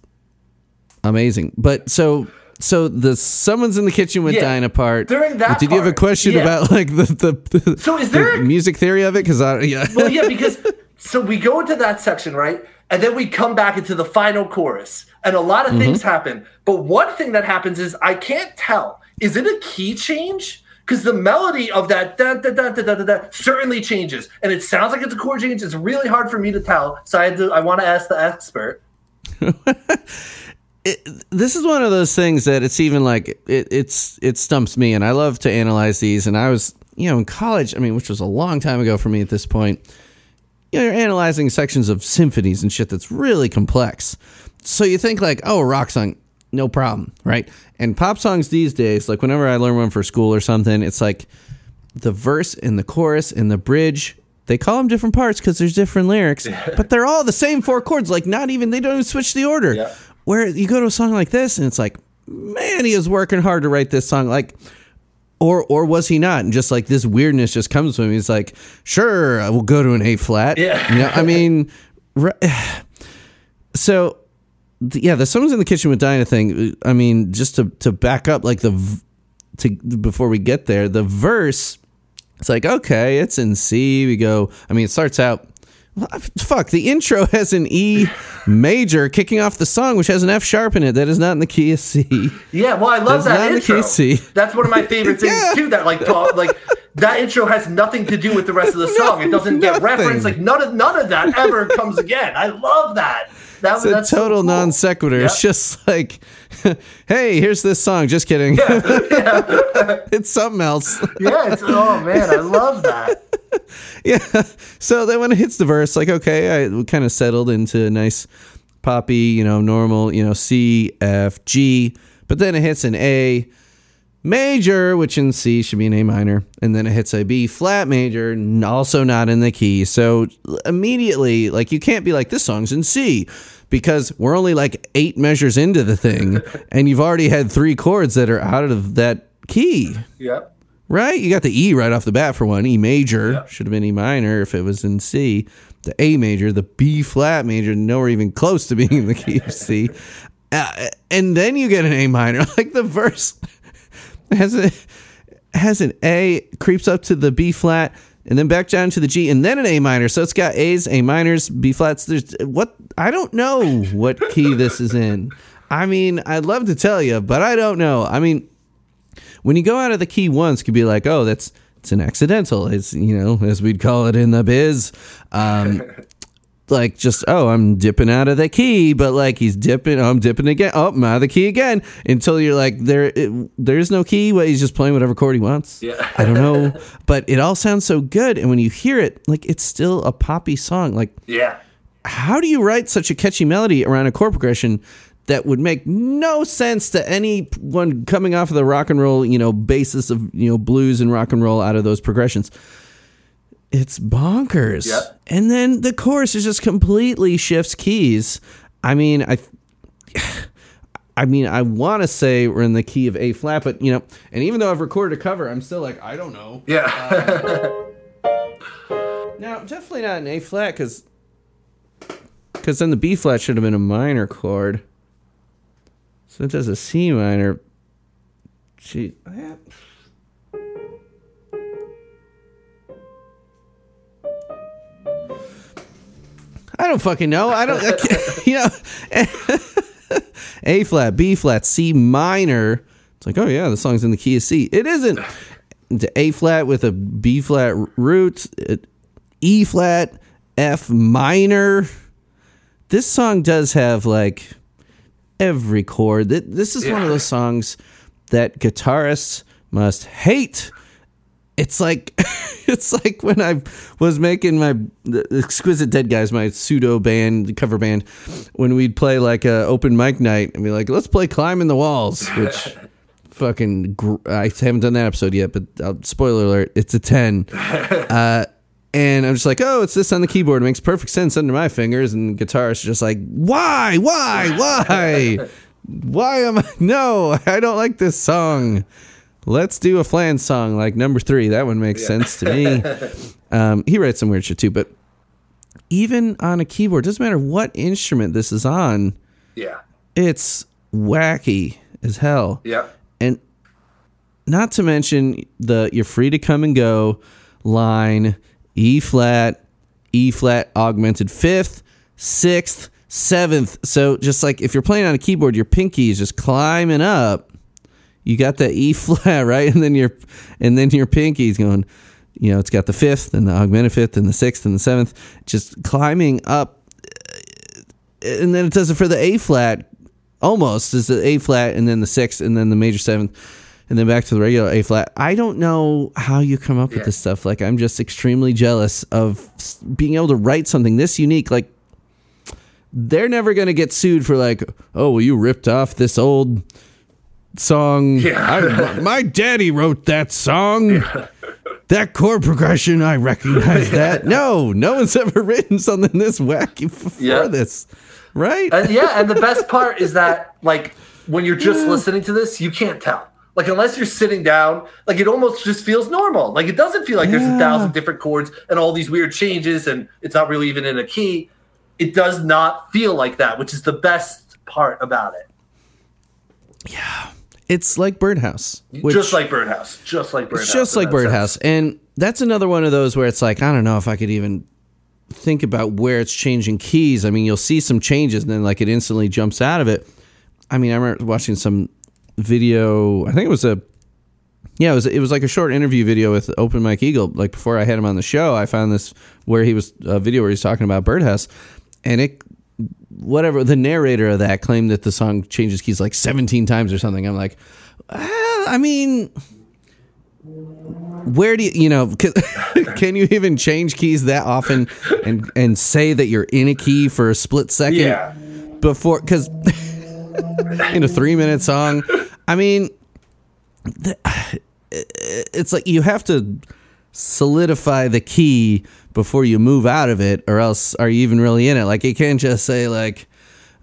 amazing but so so the someone's in the kitchen with Yeah. Dinah part During that did you have a question yeah. about like the the, the So is the there a- music theory of it because i yeah well, yeah, because so we go into that section, right? And then we come back into the final chorus, and a lot of Mm-hmm. things happen. But one thing that happens is I can't tell. Is it a key change? Because the melody of that da, da, da, da, da, da, da, certainly changes, and it sounds like it's a chord change. It's really hard for me to tell. So I had to, I want to ask the expert. this is one of those things that it's even like it, it's it stumps me and i love to analyze these and i was you know in college i mean which was a long time ago for me at this point you know, you're analyzing sections of symphonies and shit that's really complex. So you think like, oh, a rock song, no problem, right? And pop songs these days, like whenever I learn one for school or something, it's like the verse and the chorus and the bridge. They call them different parts because there's different lyrics, but they're all the same four chords. Like not even they don't even switch the order. Yeah. Where you go to a song like this and it's like, man, he was working hard to write this song. Like, or or was he not? And just like this weirdness just comes to him. He's like, sure, I will go to an A flat. Yeah. You know, I mean, ri- so yeah, the songs in the kitchen with Dinah thing. I mean, just to to back up, like the to before we get there, the verse. It's like okay, it's in C. We go. I mean, it starts out. Fuck, the intro has an E major kicking off the song, which has an F sharp in it that is not in the key of C. Yeah, well, I love that the intro. That's one of my favorite things Yeah. too. That like like that intro has nothing to do with the rest of the song. it doesn't get referenced. Like none of none of that ever comes again. I love that. That It's a that's so total cool. non sequitur. It's just like, hey, here's this song. Just kidding. Yeah, it's something else. Yeah, it's oh man, I love that. yeah. So then when it hits the verse, like, okay, I kind of settled into a nice poppy, you know, normal, you know, C, F, G. But then it hits an A major, which in C should be an A minor. And then it hits a B flat major, also not in the key. So immediately, like, you can't be like, this song's in C. Because we're only like eight measures into the thing, and you've already had three chords that are out of that key. Yep. Right? You got the E right off the bat for one. E major should have been E minor if it was in C. The A major, the B flat major, nowhere even close to being in the key of C. Uh, and then you get an A minor. Like the verse has a has an A creeps up to the B flat and then back down to the G and then an A minor. So it's got A's, A minors, B flats. There's what I don't know what key this is in. I mean, I'd love to tell you, but I don't know. I mean, when you go out of the key once, could be like, oh, that's it's an accidental. It's you know, as we'd call it in the biz. Um, like just oh, I'm dipping out of the key, but like he's dipping, oh, I'm dipping again. Oh, I'm out of the key again until you're like there. It, there's no key. What he's just playing whatever chord he wants. Yeah. I don't know, but it all sounds so good, and when you hear it, like it's still a poppy song. Like Yeah. how do you write such a catchy melody around a chord progression that would make no sense to anyone coming off of the rock and roll, you know, basis of you know blues and rock and roll out of those progressions? It's bonkers. Yep. And then the chorus is just completely shifts keys. I mean, I. I mean, I want to say we're in the key of A flat, but you know, and even though I've recorded a cover, I'm still like, I don't know. Yeah. Uh, no, definitely not an A flat because because then the B flat should have been a minor chord. So it does a C minor. Gee, I- I don't fucking know. I don't. I can't- you know, A flat, B flat, C minor. It's like, oh yeah, the song's in the key of C. It isn't. The A flat with a B flat root, E flat, F minor. This song does have like every chord. This is one of those songs that guitarists must hate. It's like it's like when I was making my the Exquisite Dead Guys, my pseudo band, cover band, when we'd play like a open mic night and be like, let's play Climbing the Walls, which fucking gr- I haven't done that episode yet, but uh, spoiler alert, it's a 10. Uh, and I'm just like, oh, it's this on the keyboard. It makes perfect sense under my fingers. And guitarist is just like, why, why, why? why am I? No, I don't like this song. Let's do a flan song like number three. That one makes sense to me. Um, he writes some weird shit too, but even on a keyboard, doesn't matter what instrument this is on, yeah. it's wacky as hell. Yeah. And not to mention the you're free to come and go line, E flat, E flat augmented fifth, sixth, seventh. So just like if you're playing on a keyboard, your pinky is just climbing up. You got that E flat, right? And then your and then your pinky's going, you know, it's got the fifth and the augmented fifth and the sixth and the seventh, just climbing up and then it does it for the A flat almost is the A flat and then the sixth and then the major seventh. And then back to the regular A flat. I don't know how you come up with this stuff. Like I'm just extremely jealous of being able to write something this unique. Like they're never going to get sued for like, oh, well, you ripped off this old song. Yeah. I, my daddy wrote that song. That chord progression, I recognize that. No, no one's ever written something this wacky before Yeah. this, right? And yeah, and the best part is that like when you're just listening to this, you can't tell. Like unless you're sitting down, like it almost just feels normal. Like it doesn't feel like there's a thousand different chords and all these weird changes, and it's not really even in a key. It does not feel like that, which is the best part about it. Yeah, it's like Birdhouse, which, just like Birdhouse, just like Birdhouse. Just like that sense. Birdhouse. And that's another one of those where it's like, I don't know if I could even think about where it's changing keys. I mean, you'll see some changes and then like it instantly jumps out of it. I mean, I remember watching some video, I think it was a yeah, it was it was like a short interview video with Open Mike Eagle. Like before I had him on the show, I found this where he was a video where he's talking about Birdhouse, and it whatever the narrator of that claimed that the song changes keys like 17 times or something. I'm like, I mean, where do you you know can, can you even change keys that often and and say that you're in a key for a split second Yeah. before because in a three minute song i mean the, it's like you have to solidify the key before you move out of it or else are you even really in it? Like you can't just say like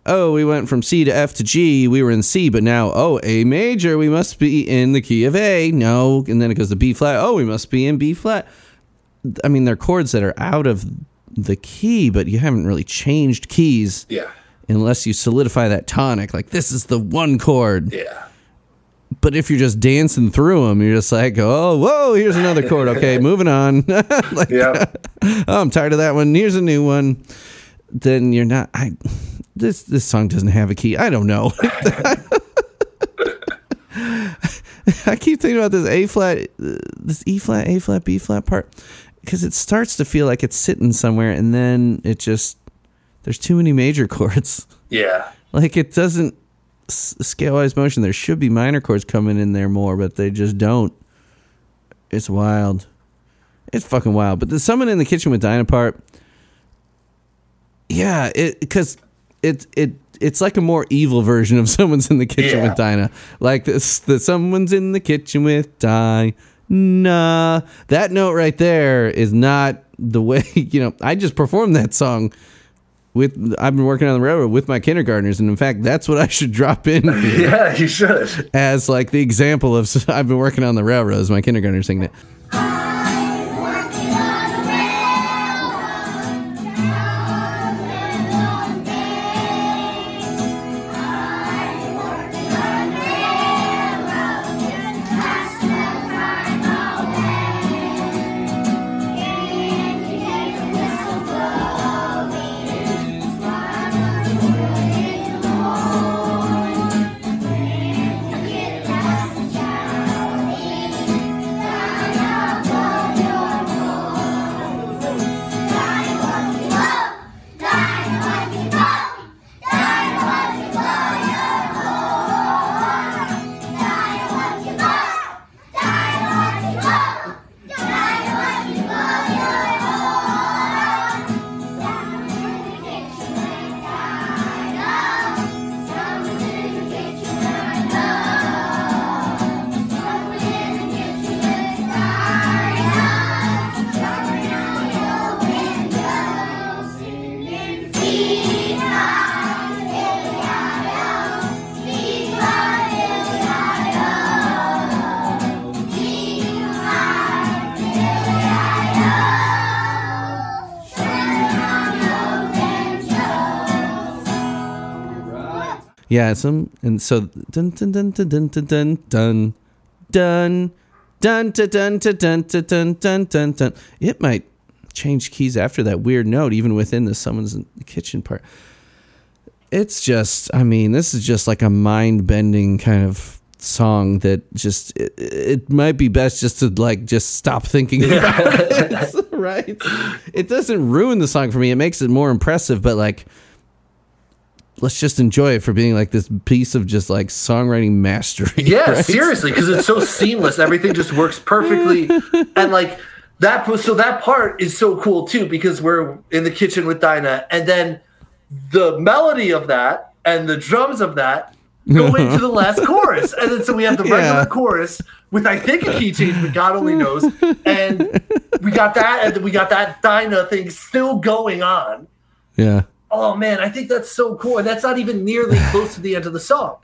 oh we went from c to f to g we were in c but now oh a major we must be in the key of a. No and then it goes to b flat. Oh we must be in b flat. I mean they're chords that are out of the key but you haven't really changed keys Yeah, unless you solidify that tonic. Like this is the one chord. Yeah, but if you're just dancing through them you're just like oh whoa here's another chord. Okay moving on. Like yeah. oh, i'm tired of that one. Here's a new one. Then you're not i this this song doesn't have a key. I don't know. I keep thinking about this a flat this e flat a flat b flat part because it starts to feel like it's sitting somewhere and then it just there's too many major chords. Yeah. like it doesn't s- scale wise motion. There should be minor chords coming in there more, but they just don't. It's wild. It's fucking wild. But the someone in the kitchen with Dinah part, yeah, it because it it it's like a more evil version of someone's in the kitchen Yeah. with Dinah. Like this, the someone's in the kitchen with Dinah. Nah, that note right there is not the way. You know, I just performed that song with I've been working on the railroad with my kindergartners, and in fact, that's what I should drop in Yeah, you should. as like the example of I've been working on the railroad as my kindergartner singing it. Some and so dun dun dun dun dun dun dun dun dun dun dun dun dun dun dun dun dun dun. It might change keys after that weird note, even within the someone's in the kitchen part. It's just, I mean, this is just like a mind bending kind of song that just it, it might be best just to like just stop thinking about it, right? It doesn't ruin the song for me. It makes it more impressive, but like let's just enjoy it for being like this piece of just like songwriting mastery. Yeah, right? seriously, because it's so seamless. Everything just works perfectly, and like that. So that part is so cool too because we're in the kitchen with Dinah, and then the melody of that and the drums of that go into the last chorus, and then so we have the regular Yeah. chorus with I think a key change, but God only knows, and we got that, and then we got that Dinah thing still going on. Yeah oh man, I think that's so cool. And that's not even nearly close to the end of the song.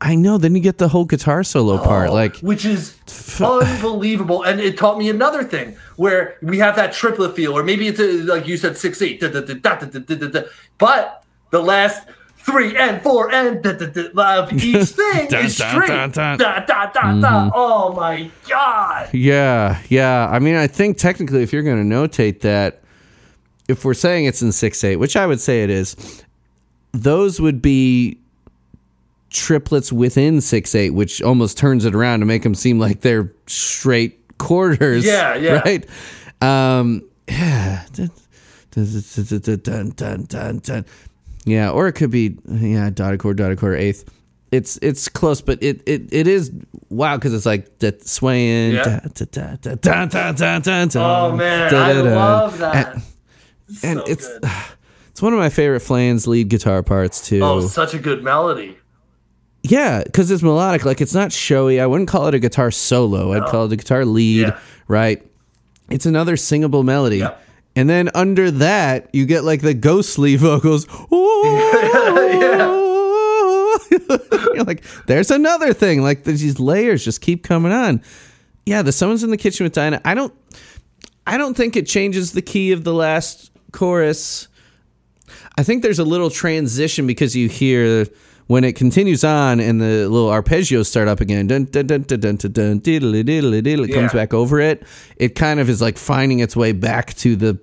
I know. Then you get the whole guitar solo oh, part, like which is f- unbelievable. And it taught me another thing where we have that triplet feel, or maybe it's a, like you said, six eight. Da, da, da, but the last three and four and da, da, da, of each thing is straight. Da, da, da, mm-hmm. da. Oh my god! Yeah, yeah. I mean, I think technically, if you're going to notate that if we're saying it's in 6 8, which I would say it is, those would be triplets within 6 8, which almost turns it around to make them seem like they're straight quarters. Yeah, yeah. Right? Um, yeah. Yeah, or it could be yeah, dotted quarter, dotted quarter, eighth. It's it's close, but it it, it is wow because it's like that swaying. Oh man, I love that and so it's good. it's one of my favorite Flan's lead guitar parts too. oh, such a good melody. Yeah, because it's melodic. Like it's not showy. I wouldn't call it a guitar solo. I'd call it a guitar lead. Yeah. Right. It's another singable melody. Yeah. And then under that, you get like the ghostly vocals. You're like, there's another thing. Like these layers just keep coming on. Yeah, the someone's in the kitchen with Dinah. I don't I don't think it changes the key of the last chorus. I think there's a little transition because you hear when it continues on and the little arpeggios start up again, dun dun dun dun dun dun dun diddly diddly diddly, it comes back over it. It kind of is like finding its way back to the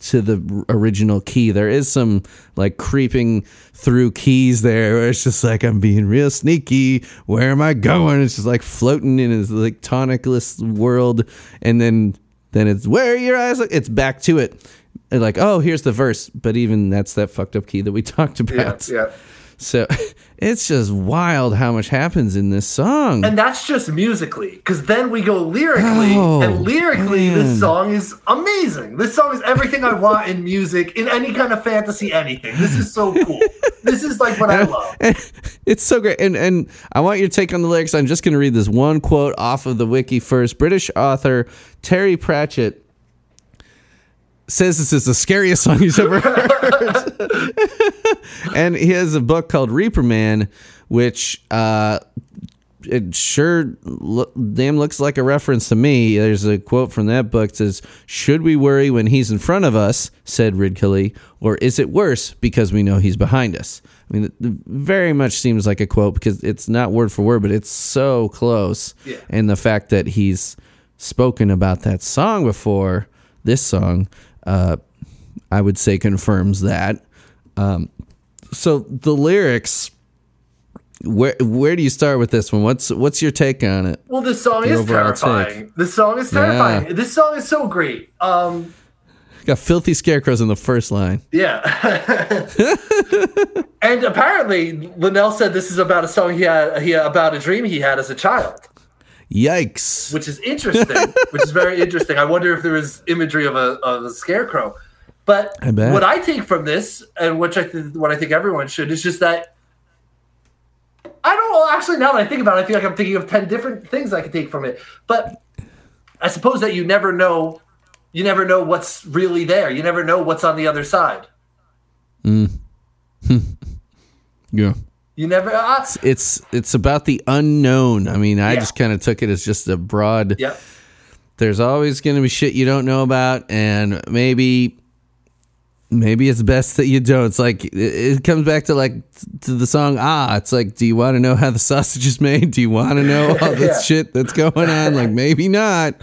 to the original key. There is some like creeping through keys there where it's just like I'm being real sneaky. Where am I going? It's just like floating in this like tonicless world, and then then it's where are your eyes look. It's back to it. Like oh here's the verse, but even that's that fucked up key that we talked about. yeah. So it's just wild how much happens in this song. And that's just musically, because then we go lyrically, Oh, and lyrically, man. this song is amazing. This song is everything I want in music, in any kind of fantasy, anything. This is so cool. this is like what I love. It's so great. And and I want your take on the lyrics. I'm just going to read this one quote off of the wiki first. British author Terry Pratchett says this is the scariest song he's ever heard. and he has a book called Reaper Man, which uh it sure lo- damn looks like a reference to me. There's a quote from that book that says, "Should we worry when he's in front of us?" said Ridcully, "or is it worse because we know he's behind us?" I mean, it very much seems like a quote because it's not word for word, but it's so close. Yeah. And the fact that he's spoken about that song before, this song, uh, I would say confirms that. Um, so the lyrics where where do you start with this one? What's what's your take on it? Well, this song Your is terrifying. This song is terrifying. This song is so great. Um, Got filthy scarecrows in the first line. yeah. and apparently, Linnell said this is about a song he had, he about a dream he had as a child. Yikes! which is interesting. which is very interesting. I wonder if there is imagery of a of a scarecrow. But I what I take from this, and which I th- what I think everyone should, is just that I don't know. Actually, now that I think about it, I feel like I'm thinking of ten different things I could take from it. But I suppose that you never know. You never know what's really there. You never know what's on the other side. Mm. Yeah, You never. Uh, it's it's about the unknown. I mean, I Yeah. just kind of took it as just a broad. yeah. There's always going to be shit you don't know about, and maybe maybe it's best that you don't. It's like it, it comes back to like to the song Ah. It's like, do you want to know how the sausage is made? Do you want to know all this Yeah. shit that's going on? Like maybe not.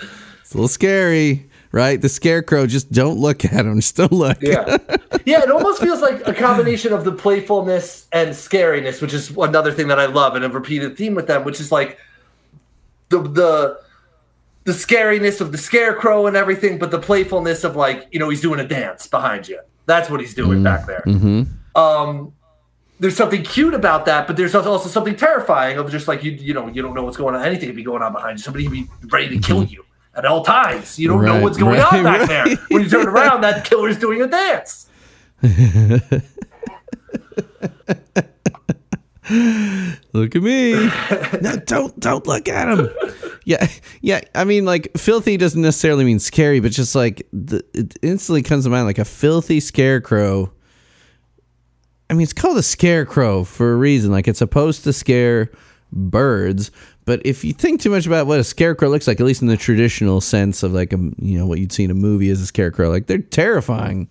It's a little scary, right? The scarecrow. Just don't look at him. Just don't look. Yeah. Yeah, it almost feels like a combination of the playfulness and scariness, which is another thing that I love and a repeated theme with them, which is like the the the scariness of the scarecrow and everything, but the playfulness of like, you know, he's doing a dance behind you. That's what he's doing back there. Mm-hmm. Mm-hmm. Um there's something cute about that, but there's also something terrifying of just like you you know you don't know what's going on. Anything could be going on behind you. Somebody could be ready to kill mm-hmm. you at all times. You don't know what's going right, on back right. there. When you turn around, that killer's doing a dance. Look at me. no, don't don't look at him. Yeah, yeah. I mean, like filthy doesn't necessarily mean scary, but just like the, it instantly comes to mind like a filthy scarecrow. I mean, it's called a scarecrow for a reason. Like it's supposed to scare birds. But if you think too much about what a scarecrow looks like, at least in the traditional sense of like a you know what you'd see in a movie as a scarecrow, like they're terrifying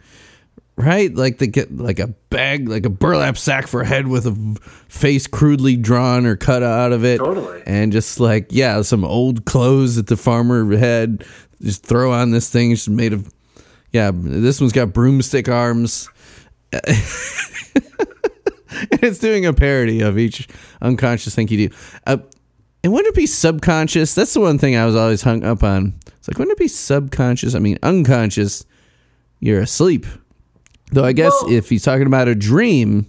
right? Like they get like a bag, like a burlap sack for a head with a face crudely drawn or cut out of it. Totally. And just like, yeah, some old clothes that the farmer had. Just throw on this thing. It's made of, yeah, this one's got broomstick arms. it's doing a parody of each unconscious thing you do. Uh, and wouldn't it be subconscious? That's the one thing I was always hung up on. It's like, wouldn't it be subconscious? I mean, unconscious, you're asleep. Though I guess Well- if he's talking about a dream,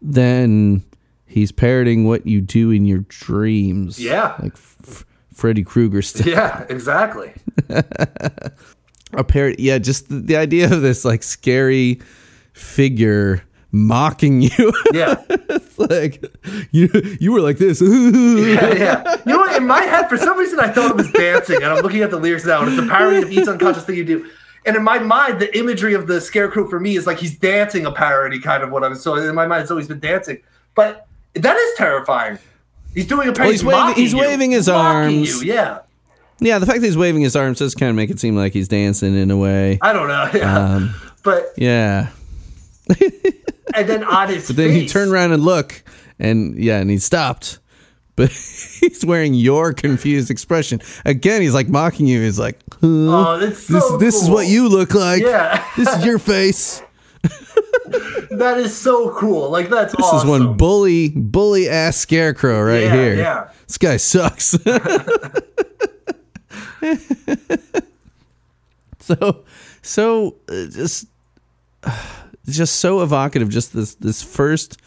then he's parroting what you do in your dreams. Yeah. Like F- Freddy Krueger stuff. Yeah, exactly. a parrot yeah just the, the idea of this like scary figure mocking you Yeah. it's like you you were like this Yeah, yeah. You know what? In my head, for some reason, I thought it was dancing, and I'm looking at the lyrics now, and it's a parody of each unconscious thing you do. And in my mind, the imagery of the scarecrow for me is like he's dancing a parody, kind of what I was. So in my mind, it's always been dancing. But that is terrifying. He's doing a parody. he's waving- he's waving his arms. You. Yeah. yeah the fact that he's waving his arms does kind of make it seem like he's dancing in a way I don't know. Yeah. Um, but yeah and then on his but then he face- turned around and look and yeah and he stopped but he's wearing your confused expression again he's like mocking you he's like huh? Oh, that's this, so this is what you look like Yeah. this is your face That is so cool. Like that's This awesome. is one bully, bully ass scarecrow right Yeah, here. yeah. This guy sucks. so, so uh, just, just so evocative. Just this, this first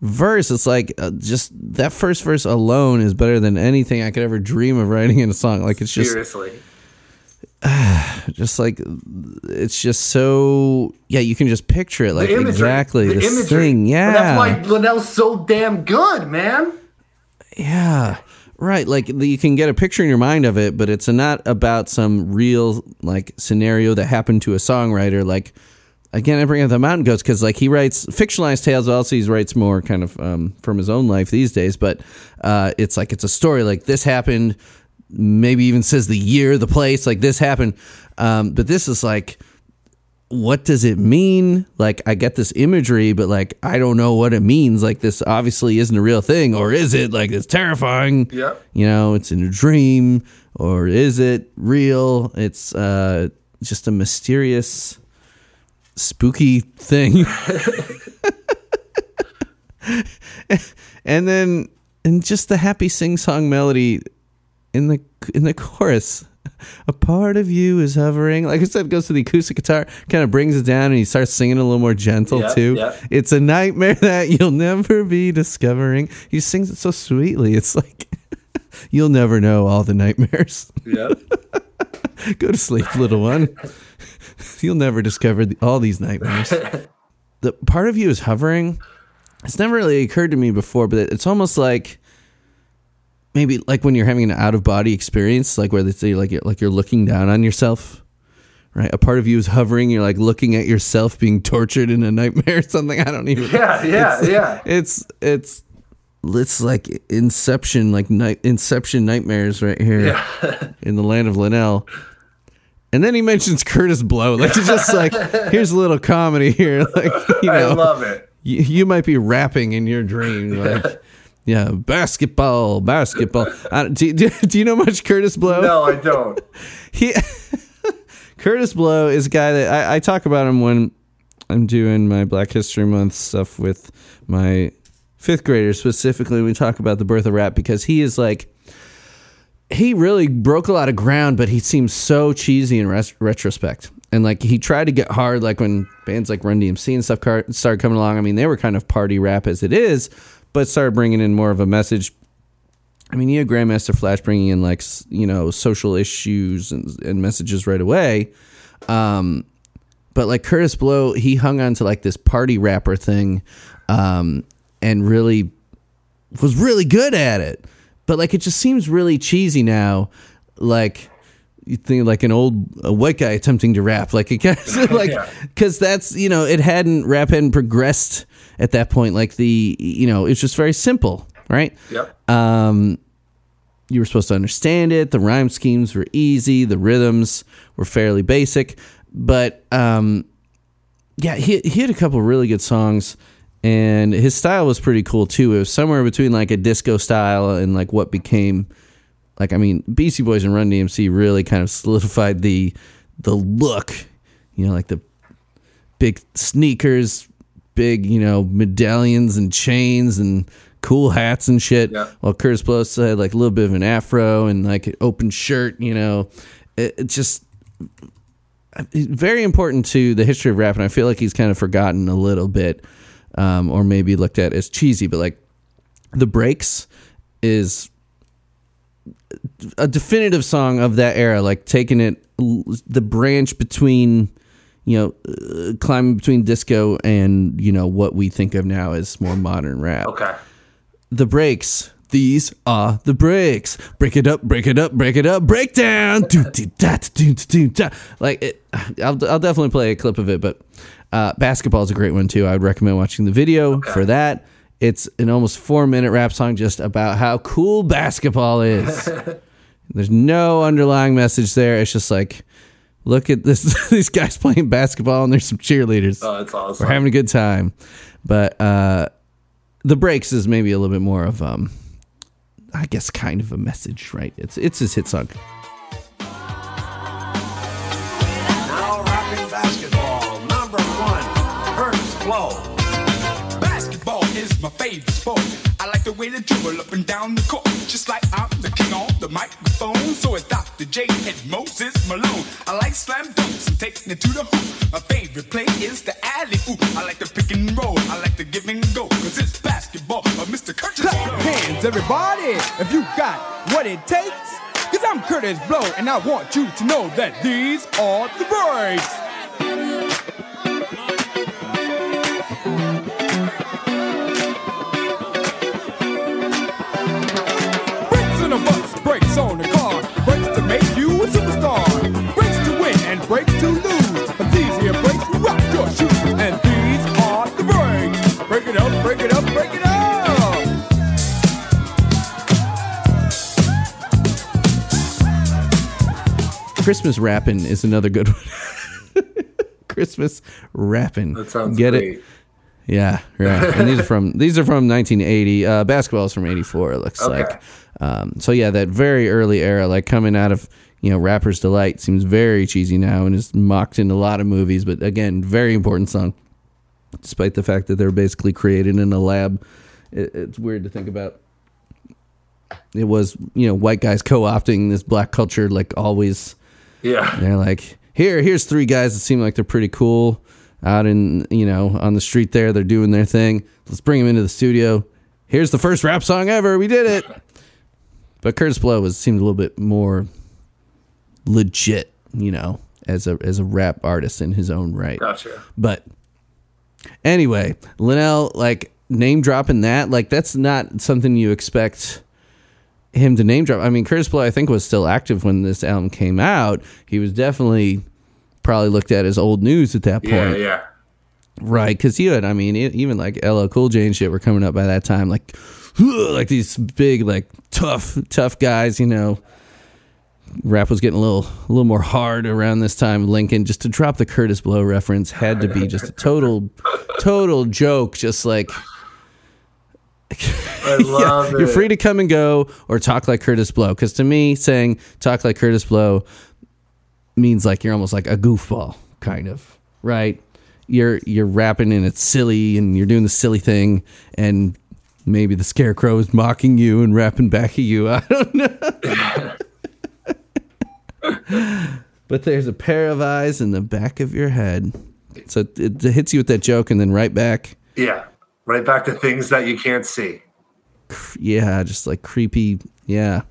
verse. It's like uh, just that first verse alone is better than anything I could ever dream of writing in a song. Like it's just, Seriously. just like it's just so yeah. You can just picture it like the imagery, exactly the this imagery. thing. Yeah, And that's why Linnell's so damn good, man. Yeah. Right, like you can get a picture in your mind of it, but it's not about some real like scenario that happened to a songwriter. Like again, I bring up the Mountain Goats because like he writes fictionalized tales, also he writes more kind of um, from his own life these days. But uh, it's like it's a story like this happened. Maybe even says the year, the place, like this happened. Um, but this is like what does it mean? Like, I get this imagery, but like, I don't know what it means. Like, this obviously isn't a real thing, or is it? Like, it's terrifying. Yeah. You know, it's in a dream, or is it real? It's uh, just a mysterious, spooky thing. and then, and just the happy sing song melody in the in the chorus. A part of you is hovering. Like I said, goes to the acoustic guitar, kind of brings it down, and he starts singing a little more gentle Yeah, too. yeah. It's a nightmare that you'll never be discovering. He sings it so sweetly. It's like you'll never know all the nightmares. Yeah. Go to sleep, little one. You'll never discover the, all these nightmares. the part of you is hovering. It's never really occurred to me before, but it's almost like maybe like when you're having an out of body experience, like where they say like you're, like you're looking down on yourself. Right, a part of you is hovering. You're like looking at yourself being tortured in a nightmare or something. I don't even. Yeah, yeah, yeah. It's it's it's like Inception, like night Inception nightmares right here Yeah. in the land of Linnell. And then he mentions Kurtis Blow. Like it's just like here's a little comedy here. Like you know, I love it. you, you might be rapping in your dream. Like yeah, basketball, basketball. Uh, do, do, do you know much Kurtis Blow? No, I don't. he Kurtis Blow is a guy that I, I talk about him when I'm doing my Black History Month stuff with my fifth graders specifically. We talk about the birth of rap because he is like he really broke a lot of ground, but he seems so cheesy in res- retrospect. and like he tried to get hard, like when bands like Run DMC and stuff car- started coming along. I mean, they were kind of party rap as it is, but started bringing in more of a message. I mean, you had Grandmaster Flash bringing in like you know social issues and, and messages right away. Um, but like Kurtis Blow, he hung on to like this party rapper thing, um, and really was really good at it. But like it just seems really cheesy now. Like you think like an old a white guy attempting to rap, like it gets like Yeah. because that's you know it hadn't rap hadn't progressed at that point. Like the you know it's just very simple, right? Yep. Um, you were supposed to understand it. The rhyme schemes were easy. The rhythms were fairly basic, but um, yeah, he he had a couple really good songs, and his style was pretty cool too. It was somewhere between like a disco style and like what became like I mean, Beastie Boys and Run DMC really kind of solidified the the look, you know, like the big sneakers, big you know medallions and chains and cool hats and shit. Yeah. While Kurtis Blow had like a little bit of an afro and like an open shirt, you know, it, it just uh, very important to the history of rap, and I feel like he's kind of forgotten a little bit, um, or maybe looked at as cheesy. But like the breaks is a definitive song of that era, like taking it the branch between you know uh, climbing between disco and you know what we think of now as more modern rap Okay. the breaks. These are the breaks. Break it up, break it up, break it up, break down. Do, do, da, do, do, do, da. Like it, I'll, I'll definitely play a clip of it, but uh, basketball is a great one too. I would recommend watching the video for that. It's an almost four minute rap song just about how cool basketball is. There's no underlying message there. It's just like, look at this these guys playing basketball and there's some cheerleaders. Oh, that's awesome. We're having a good time. But uh the breaks is maybe a little bit more of um I guess kind of a message, right? It's it's his hit song. Basketball is my favorite sport. I like the way they dribble up and down the court. Just like I'm the king on the microphone. So is Dr. J and Moses Malone. I like slam dunks and taking it to the hoop. My favorite play is the alley oop. I like the pick and roll. I like the give and go. Cause it's basketball of Mr. Kurtis Clap Blow. your hands, everybody, if you got what it takes. Cause I'm Kurtis Blow, and I want you to know that these are the breaks. To win and breaks to lose. But these here breaks rock your shoes, and these are the breaks. Break it up, break it up, break it up. Christmas rapping is another good one. Christmas rapping. That sounds Get great. it? Yeah, right. And these are from these are from 1980. Uh, basketball is from 84. It looks Okay. like. Um, so yeah, that very early era, like coming out of you know Rapper's Delight, seems very cheesy now and is mocked in a lot of movies. But again, very important song, despite the fact that they're basically created in a lab. It, it's weird to think about. It was you know white guys co-opting this black culture like always. Yeah. They're like, here, here's three guys that seem like they're pretty cool out in, you know, on the street there. They're doing their thing. Let's bring them into the studio. Here's the first rap song ever. We did it. But Kurtis Blow was seemed a little bit more legit, you know, as a as a rap artist in his own right. Gotcha. But anyway, Linnell, like name dropping that, like that's not something you expect him to name drop. I mean, Kurtis Blow, I think, was still active when this album came out. He was definitely probably looked at as old news at that point, Yeah, yeah. right? Because you had, I mean, even like LL Cool J and shit were coming up by that time, like like these big, like tough, tough guys, you know. Rap was getting a little, a little more hard around this time. Linnell, just to drop the Kurtis Blow reference, had to be just a total, total joke. Just like I love it. you're free to come and go or talk like Kurtis Blow. Because to me, saying talk like Kurtis Blow means like you're almost like a goofball, kind of, right? You're you're rapping and it's silly and you're doing the silly thing and maybe the scarecrow is mocking you and rapping back at you. I don't know. but there's a pair of eyes in the back of your head. So it, it hits you with that joke and then right back. Yeah. Right back to things that you can't see. Yeah, just like creepy. Yeah.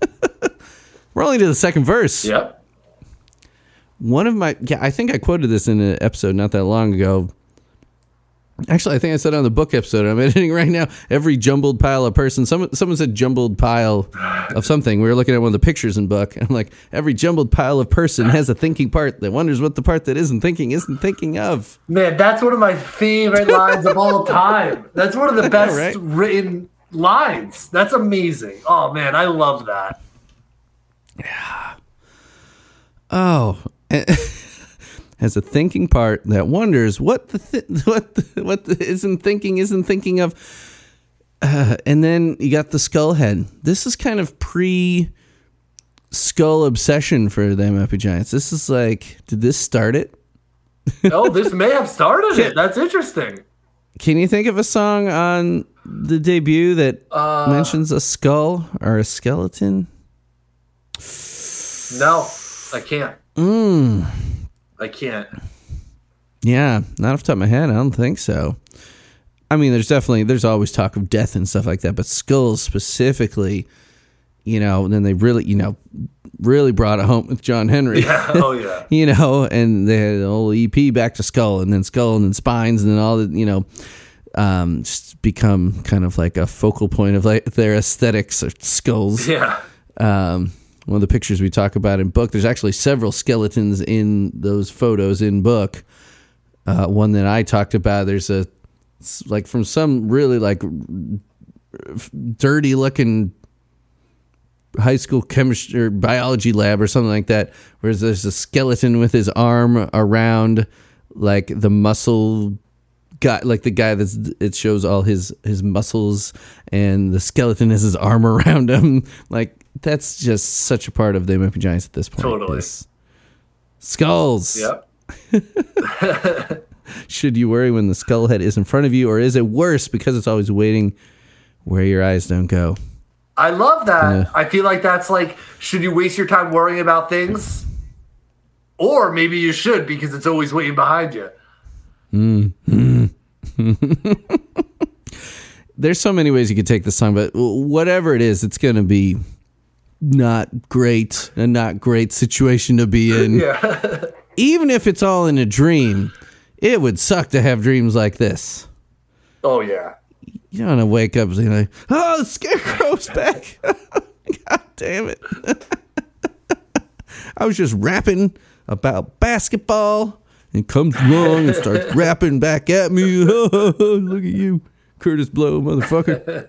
We're only to the second verse. Yep. One of my yeah, I think I quoted this in an episode not that long ago. Actually, I think I said on the book episode I'm editing right now. Every jumbled pile of person. Someone someone said jumbled pile of something. We were looking at one of the pictures in book. And I'm like, every jumbled pile of person has a thinking part that wonders what the part that isn't thinking isn't thinking of. Man, that's one of my favorite lines of all time. That's one of the best Right. written lines. That's amazing. Oh man, I love that. Yeah. Oh, has a thinking part that wonders what the th- what the, what the isn't thinking isn't thinking of. Uh, and then you got the skull head. This is kind of pre skull obsession for They Might Be Giants. This is like, did this start it? Oh, this may have started it. That's interesting. Can you think of a song on the debut that Uh, mentions a skull or a skeleton? No, I can't. Mm. I can't. Yeah, not off the top of my head. I don't think so. I mean, there's definitely there's always talk of death and stuff like that, but skulls specifically, you know, then they really, you know, really brought it home with John Henry. Yeah. Oh yeah. you know, and they had the whole EP back to skull and then skull and then spines and then all the, you know, um, just become kind of like a focal point of like their aesthetics or skulls Yeah. um, one of the pictures we talk about in book. There's actually several skeletons in those photos in book. Uh, one that I talked about. There's a like from some really like dirty looking high school chemistry or biology lab or something like that, where there's a skeleton with his arm around like the muscle guy like the guy that's it shows all his his muscles and the skeleton has his arm around him like that's just such a part of the They Might Be Giants at this point. Totally. skulls. Yep. Should you worry when the skull head is in front of you, or is it worse because it's always waiting where your eyes don't go? I love that. Yeah. I feel like that's like, should you waste your time worrying about things? Or maybe you should because it's always waiting behind you. Mm-hmm. There's so many ways you could take this song, but whatever it is, it's going to be not great, a not great situation to be in. Yeah. Even if it's all in a dream, it would suck to have dreams like this. oh yeah. You don't want to wake up and like, oh, the scarecrow's back. God damn it. I was just rapping about basketball and comes along and starts rapping back at me. Look at you, Kurtis Blow, motherfucker.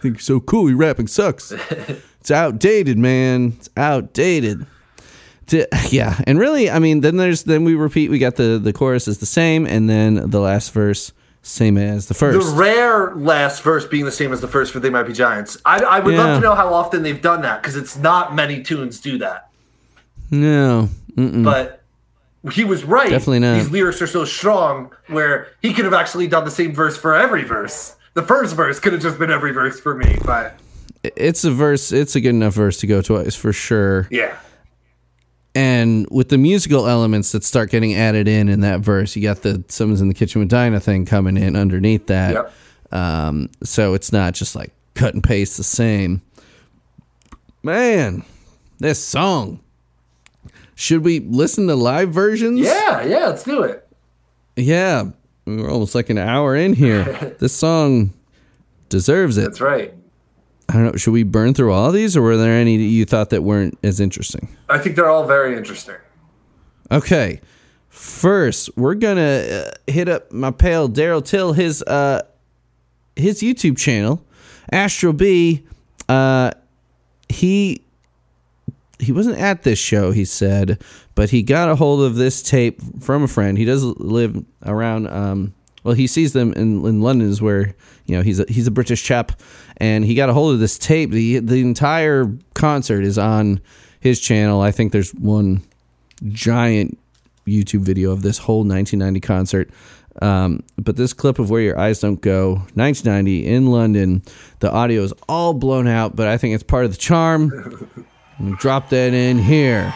Think you're so cool. Your rapping sucks. It's outdated, man. It's outdated. To- yeah, and really, I mean, then there's then we repeat. We got the the chorus is the same, and then the last verse same as the first. The rare last verse being the same as the first for They Might Be Giants. I, I would Yeah. love to know how often they've done that because it's not many tunes do that. no, mm-mm. But he was right. Definitely not. These lyrics are so strong where he could have actually done the same verse for every verse. The first verse could have just been every verse for me, but it's a verse. It's a good enough verse to go twice for sure. yeah. And with the musical elements that start getting added in in that verse, you got the "Someone's in the Kitchen with Dinah" thing coming in underneath that. Yep. Um, so it's not just like cut and paste the same. Man, this song. Should we listen to live versions? Yeah, yeah, let's do it. Yeah, we're almost like an hour in here. this song deserves it. That's right. I don't know. Should we burn through all these, or were there any that you thought that weren't as interesting? I think they're all very interesting. Okay, first we're gonna uh, hit up my pal Daryl Till his uh his YouTube channel, Astro B. Uh, he he wasn't at this show, he said, but he got a hold of this tape from a friend. He does live around. Um, well, he sees them in, in London, is where you know he's a, he's a British chap, and he got a hold of this tape. the The entire concert is on his channel. I think there's one giant YouTube video of this whole 1990 concert. Um, but this clip of Where Your Eyes Don't Go, 1990 in London, the audio is all blown out, but I think it's part of the charm. Drop that in here.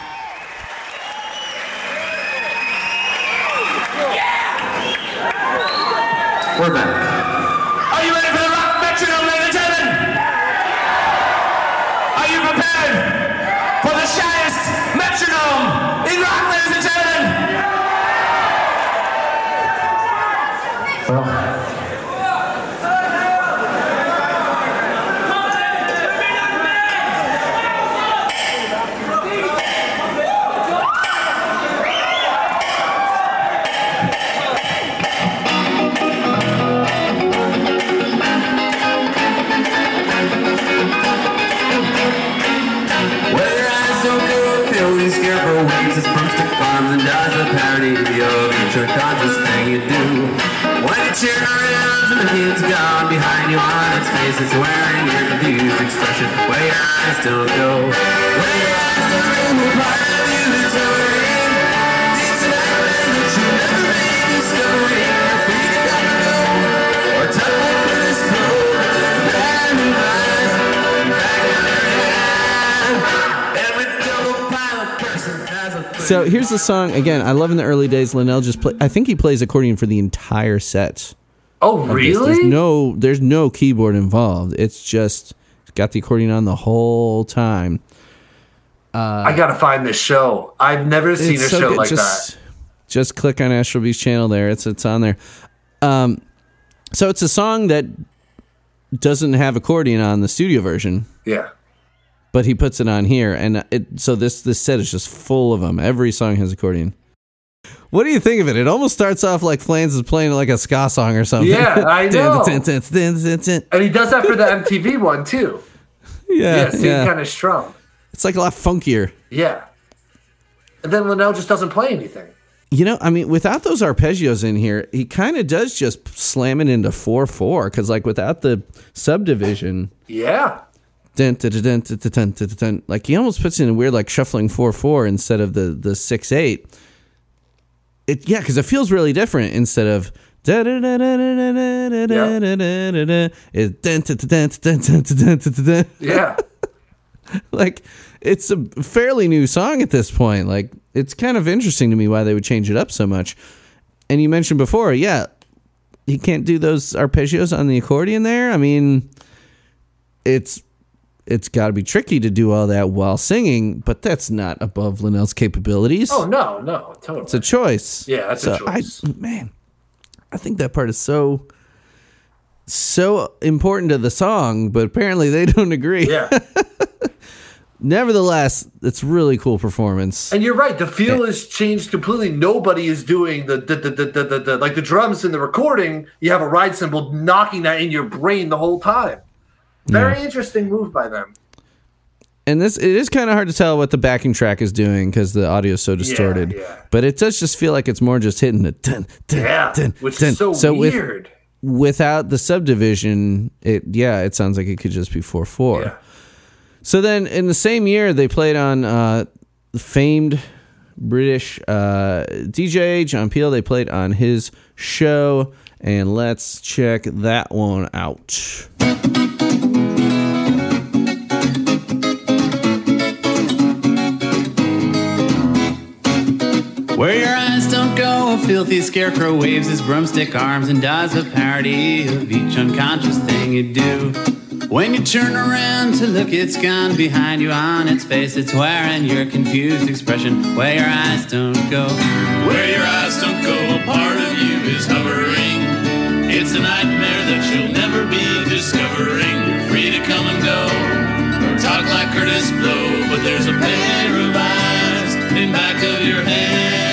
We're back. It's wearing your confused expression. Where your eyes don't go. Is So here's the song again. I love in the early days. Linnell just play. I think he plays accordion for the entire set. Oh, really? There's no there's no keyboard involved. It's just got the accordion on the whole time. I gotta find this show. I've never seen a so show good. like just, that. Just click on Astro Beast channel there. It's it's on there. Um, so it's a song that doesn't have accordion on the studio version, Yeah. but he puts it on here, and it so this this set is just full of them. Every song has accordion. What do you think of it? It almost starts off like Flans is playing like a ska song or something. Yeah, I know. and he does that for the MTV one too. Yeah, yeah, yeah. kind of strum. It's like a lot funkier. Yeah, and then Linnell just doesn't play anything. You know, I mean, without those arpeggios in here, he kind of does just slam it into four four because, like, without the subdivision, yeah, dun, dun, dun, dun, dun, dun, dun, like he almost puts in a weird like shuffling four four instead of the the six eight it yeah, because it feels really different instead of yeah. yeah. like it's a fairly new song at this point. Like it's kind of interesting to me why they would change it up so much. And you mentioned before, yeah, he can't do those arpeggios on the accordion there. I mean, it's it's got to be tricky to do all that while singing, but that's not above Linnell's capabilities. Oh no, no, totally. It's a choice. Yeah, that's a choice. I, man, I think that part is so so important to the song, but apparently they don't agree. yeah. Nevertheless, it's really cool performance. And you're right. The feel has changed completely. Nobody is doing the, the, the, the like the drums in the recording. You have a ride cymbal knocking that in your brain the whole time. Very interesting move by them. and this it is kind of hard to tell what the backing track is doing because the audio is so distorted. yeah. But it does just feel like it's more just hitting the dun, dun, Yeah, dun, which dun. is so, with- weird. without the subdivision, it yeah, it sounds like it could just be four four. yeah. So then in the same year, they played on uh, the famed British uh, DJ John Peel. They played on his show, and let's check that one out. Where your eyes don't go, a filthy scarecrow waves his broomstick arms and does a parody of each unconscious thing you do. When you turn around to look, it's gone behind you on its face. It's wearing your confused expression. Where your eyes don't go. Where your eyes don't go, a part of you is hovering. It's a nightmare that you'll never be discovering. You're free to come and go. Talk like Kurtis Blow, but there's a pair of eyes in back of your head.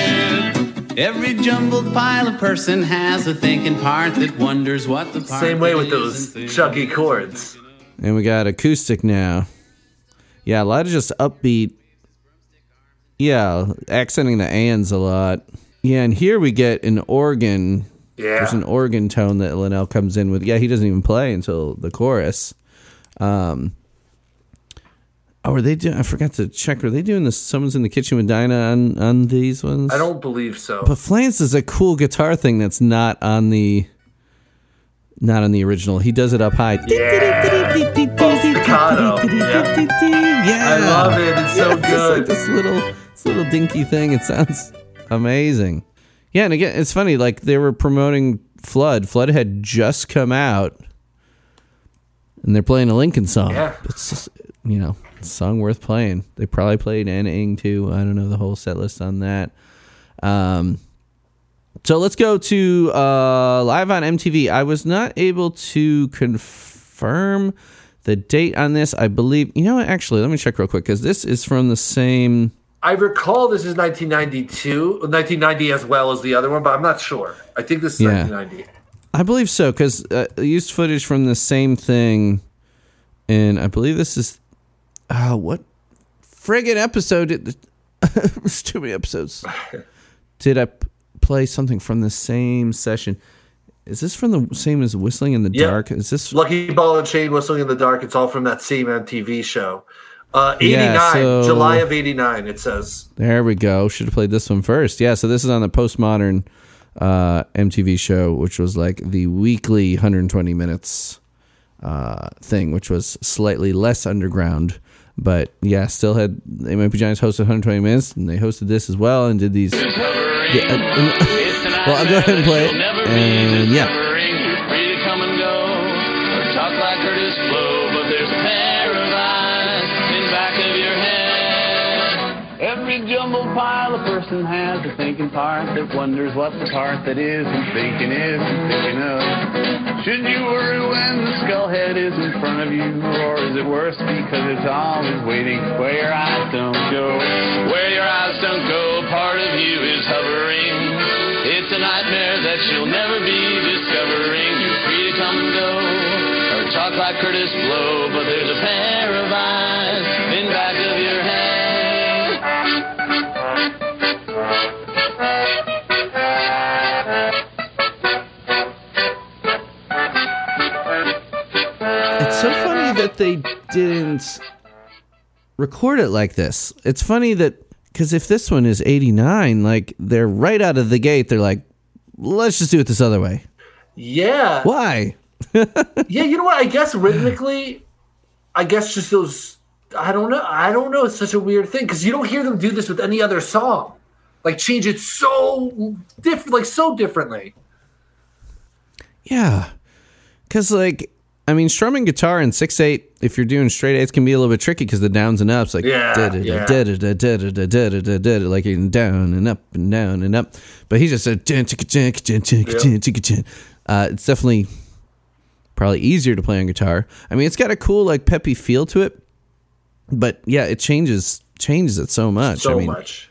Every jumbled pile of person has a thinking part that wonders what the part Same way with those and chunky chords. And we got acoustic now. Yeah, a lot of just upbeat. Yeah, accenting the ands a lot. Yeah, and here we get an organ. Yeah. There's an organ tone that Linnell comes in with. Yeah, he doesn't even play until the chorus. Um, oh, are they doing? I forgot to check. Are they doing this? Someone's in the kitchen with Dinah on on these ones. I don't believe so. But Flans is a cool guitar thing that's not on the not on the original. He does it up high. yeah. Yeah. Yeah, I love it. It's so It's good. like this little, this little dinky thing. It sounds amazing. Yeah, and again, it's funny. Like they were promoting Flood. Flood had just come out, and they're playing a Lincoln song. Yeah. It's just, you know, song worth playing. They probably played Ana Ng too. I don't know the whole set list on that. Um, so let's go to uh, live on MTV. I was not able to confirm the date on this. I believe, you know what? Actually, let me check real quick because this is from the same. I recall this is 1992, 1990 as well as the other one, but I'm not sure. I think this is Yeah. 1990. I believe so because uh, I used footage from the same thing, and I believe this is. Uh, what friggin' episode? Did, There's too many episodes. Did I p- play something from the same session? Is this from the same as Whistling in the Yeah. Dark? Is this Lucky Ball and Chain Whistling in the Dark. It's all from that same MTV show. Uh, 89, Yeah, so- July of 89, it says. There we go. Should have played this one first. Yeah, so this is on the postmodern uh, MTV show, which was like the weekly 120 minutes uh, thing, which was slightly less underground. But yeah, still had might Giants hosted 120 minutes, and they hosted this as well, and did these. Yeah, uh, well, I'll go ahead and play it, and yeah, pile a person has a thinking part that wonders what the part that isn't thinking isn't thinking of. Should you worry when the skull head is in front of you, or is it worse because it's always waiting where your eyes don't go? Where your eyes don't go, part of you is hovering. It's a nightmare that you'll never so funny that they didn't record it like this. It's funny that because if this one is 89, like they're right out of the gate, they're like, let's just do it this other way. Yeah. Why? Yeah, you know what? I guess rhythmically, I guess just those. I don't know. I don't know. It's such a weird thing because you don't hear them do this with any other song. Like change it so different, like so differently. Yeah. Because, like, I mean, strumming guitar in 6 8, if you're doing straight eights, can be a little bit tricky because the downs and ups, like, Yeah, like down and up and down and up. But he just said, uh, it's definitely probably easier to play on guitar. I mean, it's got a cool, like, peppy feel to it. But yeah, it changes changes it so much. So I mean, much.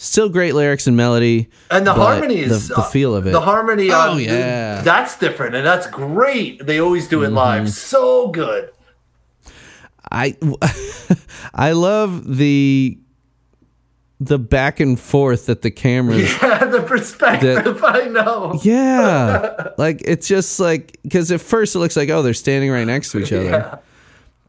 Still great lyrics and melody. And the but harmonies, the, the feel of it. the harmony. Oh, on- yeah. that's different, and that's great. They always do it Mm-hmm. live, so good. I I love the the back and forth that the cameras Yeah, the perspective. I know. yeah like it's just like because at first it looks like oh they're standing right next to each other Yeah.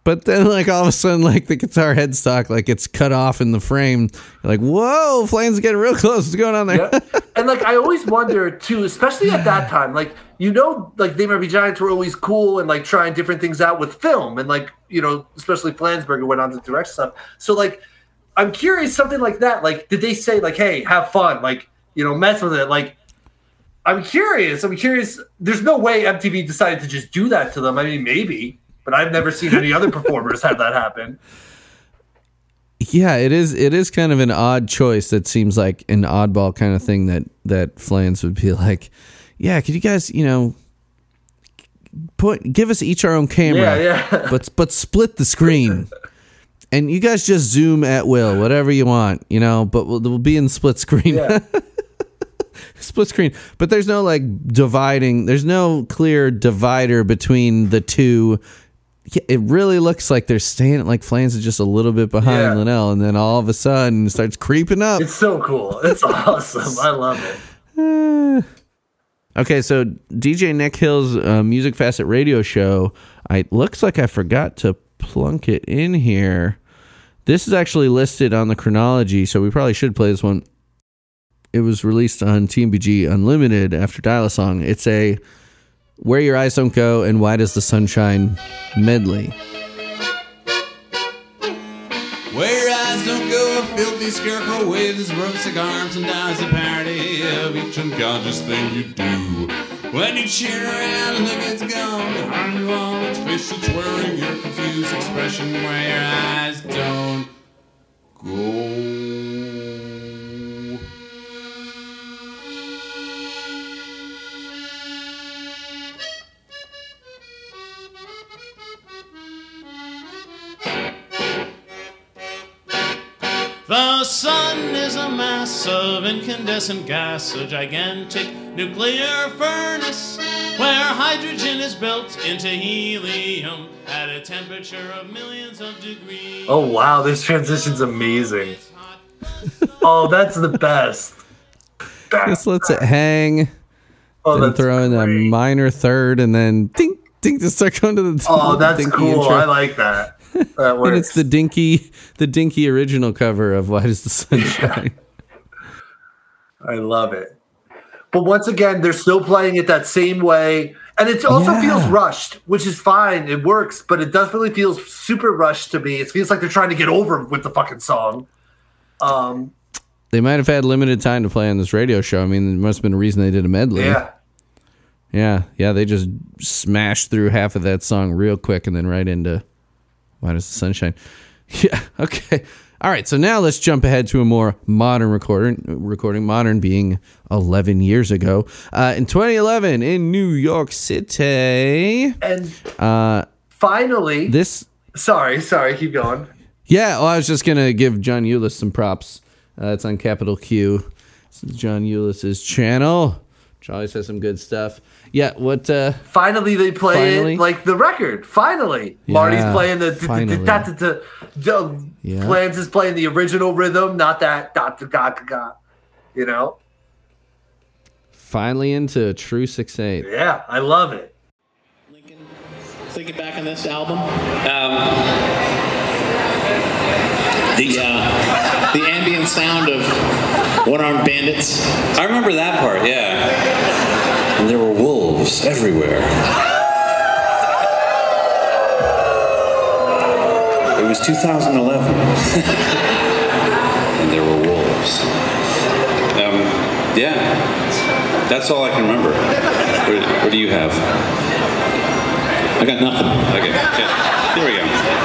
But then like all of a sudden like the guitar headstock like it's cut off in the frame You're like whoa Flans getting real close what's going on there. And like I always wonder too, especially at that time, like you know, like they might be giants were always cool and like trying different things out with film and like you know, especially Flansburgh went on to direct stuff. So like I'm curious, something like that. Like, did they say like, "Hey, have fun," like you know, mess with it? Like, I'm curious. I'm curious. There's no way MTV decided to just do that to them. I mean, maybe, but I've never seen any other performers have that happen. yeah it is it is kind of an odd choice that seems like an oddball kind of thing that that flans would be like yeah could you guys you know put give us each our own camera Yeah, yeah. but but split the screen and you guys just zoom at will whatever you want you know but we'll, we'll be in split screen Yeah. split screen but there's no like dividing there's no clear divider between the two yeah, it really looks like they're staying like Flans is just a little bit behind Yeah. Linnell, and then all of a sudden it starts creeping up. It's so cool. It's awesome. I love it. Okay, so DJ Nick Hill's uh, Music Faucet radio show. I looks like I forgot to plunk it in here. This is actually listed on the chronology, so we probably should play this one. It was released on TMBG Unlimited after Dial a Song. It's a where Your Eyes Don't Go, and Why Does the Sunshine Medley. Where your eyes don't go, a filthy scarecrow waves his broomstick arms and dies a parody of each unconscious thing you do. When you cheer around and look, it's gone behind you all its fish that's wearing your confused expression where your eyes don't go. The sun is a mass of incandescent gas, a gigantic nuclear furnace where hydrogen is built into helium at a temperature of millions of degrees. Oh wow, this transition's amazing. Oh, that's the best. Just lets it hang. Oh, then throw in a minor third, and then ding, ding, to start going to the. Oh, that's cool. intro. I like that. That and it's the dinky, the dinky original cover of "Why Does the Sun Shine." I love it. But once again, they're still playing it that same way. And it also Yeah. feels rushed, which is fine. It works, but it definitely feels super rushed to me. It feels like they're trying to get over with the fucking song. Um, they might have had limited time to play on this radio show. I mean, there must have been a reason they did a medley. yeah. yeah, yeah. They just smashed through half of that song real quick, and then right into "Why Does the Sun Shine." Yeah. Okay. All right. So now let's jump ahead to a more modern recording. Recording modern being 11 years ago. Uh, in 2011 in New York City. And Uh, finally, this sorry, sorry, keep going. Yeah, well, I was just gonna give John Eulis some props. Uh, it's on Capital Q. This is John Eulis's channel. Charlie says some good stuff. Yeah, what? uh Finally, they play Finally? it like the record. Finally, Marty's playing the finally. da- da- da- da- Yeah. Flans is playing the original rhythm, not that dot da ga ga ga. You know? Finally into a true six eight. Yeah, I love it. Lincoln, Thinking back on this album, The uh, the ambient sound of one-armed bandits. I remember that part, yeah. And there were wolves everywhere. It was 2011. and there were wolves. Um, yeah, that's all I can remember. What, what do you have? I got nothing. Okay, yeah. Here we go.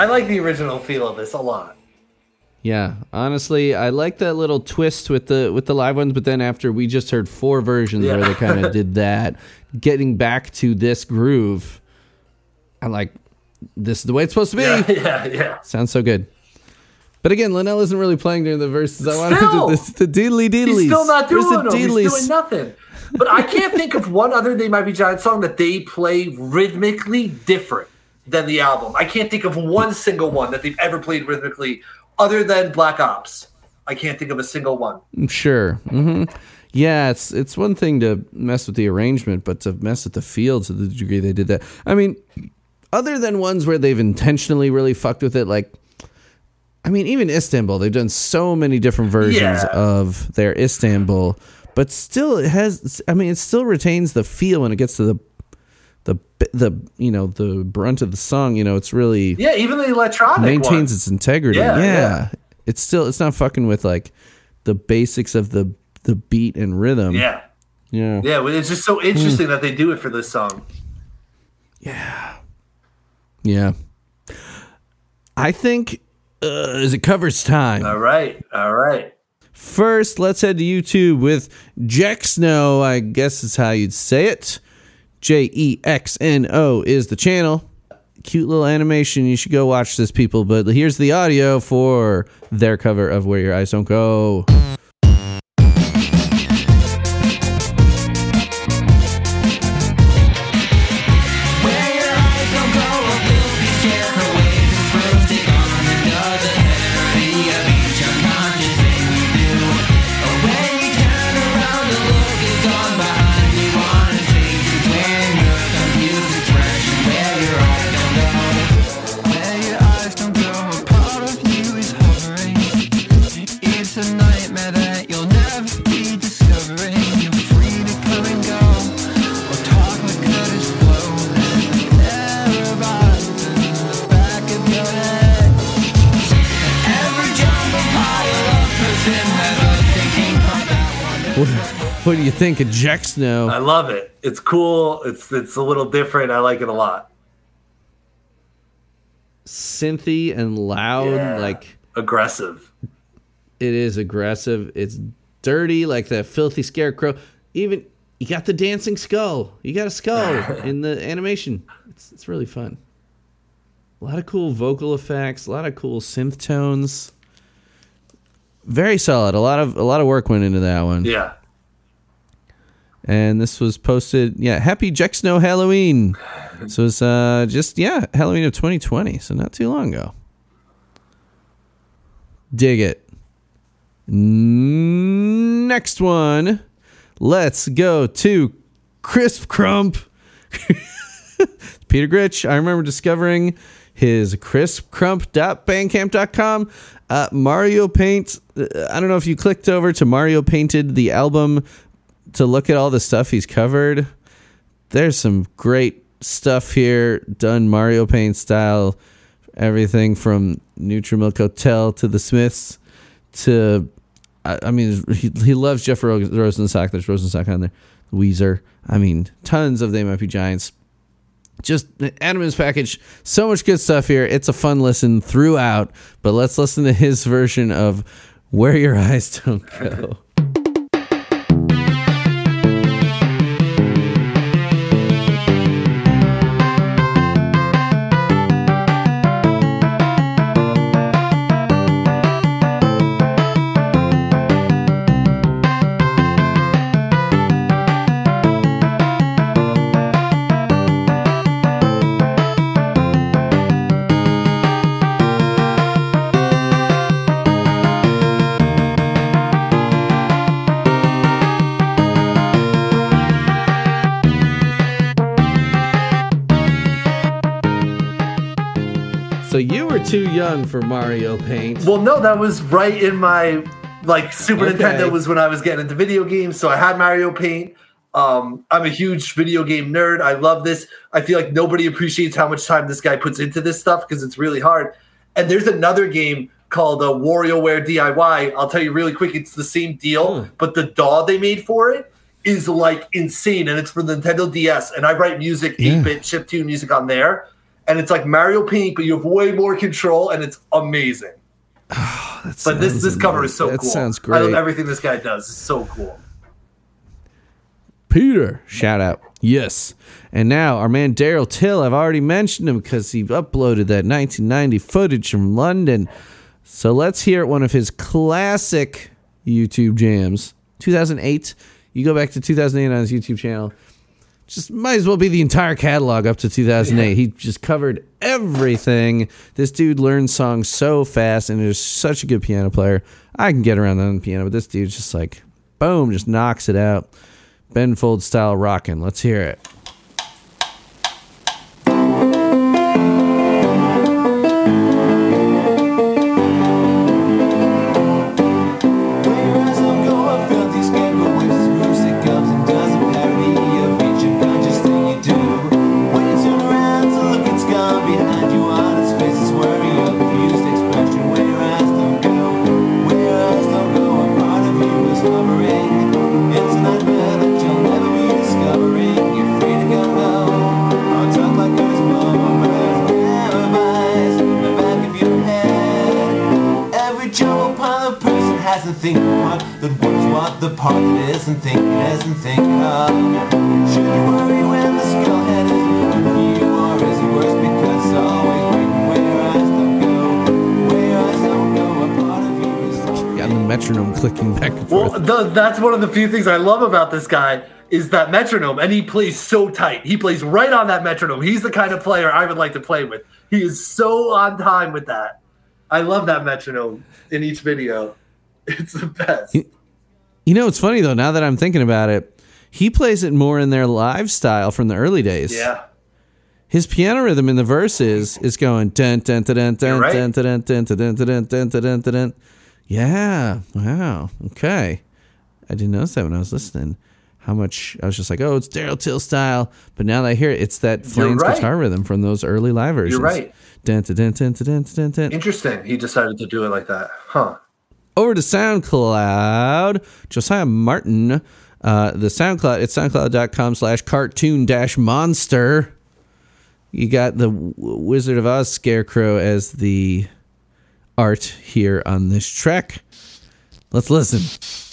I like the original feel of this a lot. Yeah, honestly, I like that little twist with the with the live ones. But then after we just heard four versions where they kind of did that, getting back to this groove, I'm like, this is the way it's supposed to be. Yeah, yeah, yeah. Sounds so good. But again, Linnell isn't really playing during the verses. I wanted Still! to this, the deedly deedlies. He's still not Where's doing the them. He's doing nothing. But I can't think of one other They Might Be Giant song that they play rhythmically different than the album. I can't think of one single one that they've ever played rhythmically other than Black Ops. I can't think of a single one. Sure. hmm Yeah, it's it's one thing to mess with the arrangement, but to mess with the feel to the degree they did that. I mean, other than ones where they've intentionally really fucked with it, like I mean, even Istanbul, they've done so many different versions Yeah. of their Istanbul, but still it has. I mean, it still retains the feel when it gets to the the the you know the brunt of the song. You know, it's really Yeah, even the electronic maintains one. its integrity. Yeah, Yeah, yeah. it's still it's not fucking with like the basics of the the beat and rhythm. Yeah. yeah. Yeah, it's just so interesting that they do it for this song. Yeah, yeah. I think uh, is it covers time. All right. All right. First, let's head to YouTube with Jack Snow. I guess is how you'd say it. J E X N O is the channel. Cute little animation. You should go watch this, people. But here's the audio for their cover of Where Your Eyes Don't Go. What, do you think of Jack Snow? I love it. It's cool. It's it's a little different. I like it a lot. Synthy and loud, Yeah. like Aggressive. it is aggressive. It's dirty, like that filthy scarecrow. Even you got the dancing skull. You got a skull in the animation. It's it's really fun. A lot of cool vocal effects. A lot of cool synth tones. Very solid. A lot of a lot of work went into that one. Yeah. And this was posted. Yeah, happy Snow Halloween. So it's uh just yeah Halloween of 2020. So not too long ago. Dig it. Next one. Let's go to Crisp Crump. Peter Gritch. I remember discovering his crispcrump.bandcamp.com. Uh, Mario Paint. uh, I don't know if you clicked over to Mario Painted the album to look at all the stuff he's covered. There's some great stuff here done Mario Paint style. Everything from Neutral Milk Hotel to the Smiths to I, I mean, he, he loves Jeff Ro- Rosenstock. There's Rosenstock on there. Weezer. I mean, tons of They Might Be Giants. Just Adam's package. So much good stuff here. It's a fun listen throughout. But let's listen to his version of Where Your Eyes Don't Go. Were too young for Mario Paint. Well, no, that was right in my like Super Okay. Nintendo was when I was getting into video games. So I had Mario Paint. Um, I'm a huge video game nerd. I love this. I feel like nobody appreciates how much time this guy puts into this stuff because it's really hard. And there's another game called uh, WarioWare DIY. I'll tell you really quick, it's the same deal, but the DAW they made for it is like insane, and it's for the Nintendo DS. And I write music, Yeah. 8-bit chiptune music on there, and it's like Mario Paint, but you have way more control, and it's amazing. but this sounds this cover is so. That cool. sounds I love great. everything this guy does. It's so cool. Peter, shout out. Yes. And now our man Daryl Till, I've already mentioned him because he uploaded that 1990 footage from London. So let's hear one of his classic YouTube jams. 2008. You go back to 2008 on his YouTube channel. Just might as well be the entire catalog up to 2008. He just covered everything. This dude learns songs so fast and is such a good piano player. I can get around on the piano, but this dude's just like, boom, just knocks it out. Ben Fold style rocking. Let's hear it. Hard, then what's what the part that isn't thinking isn't thinking of? Should you worry when the skill head is good you, or is it worse because it's always waiting where your eyes don't go? Where your eyes don't go, a part of you is Got the metronome clicking back and Well, forth. the, that's one of the few things I love about this guy is that metronome, and he plays so tight. He plays right on that metronome. He's the kind of player I would like to play with. He is so on time with that. I love that metronome in each video. It's the best. You know, it's funny though. Now that I'm thinking about it, he plays it more in their live style from the early days. Yeah. His piano rhythm in the verses is going dun dun dun dun dun dun dun dun dun dun dun dun dun. Yeah. Wow. Okay. I didn't notice that when I was listening. How much I was just like, oh, it's Daryl Till style. But now that I hear it, it's that Flans guitar rhythm from those early live versions. You're right. Dun dun dun dun dun dun. Interesting. He decided to do it like that. Huh. Over to SoundCloud. Josiah Martin, uh, the SoundCloud, it's soundcloud.com slash cartoon dash monster. You got the Wizard of Oz Scarecrow as the art here on this track. Let's listen.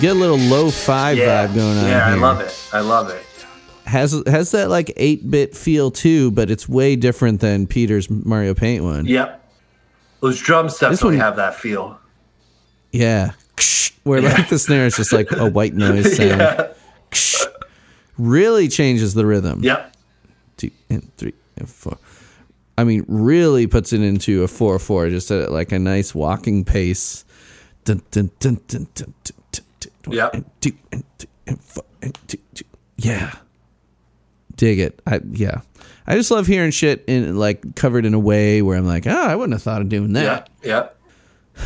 Get a little lo-fi vibe going on Yeah, I love it. I love it. Has has that like 8-bit feel too, but it's way different than Peter's Mario Paint one. Yep. Those drums This definitely one- have that feel. Yeah. Where like the snare is just like a white noise sound. Yeah. Really changes the rhythm. Yep. Two and three and four. I mean, really puts it into a four four, just at like a nice walking pace. Dun, dun, dun, Yep. And two and and four and two, two. Yeah. Dig it. I yeah. I just love hearing shit in like covered in a way where I'm like, oh, I wouldn't have thought of doing that. Yep. Yep.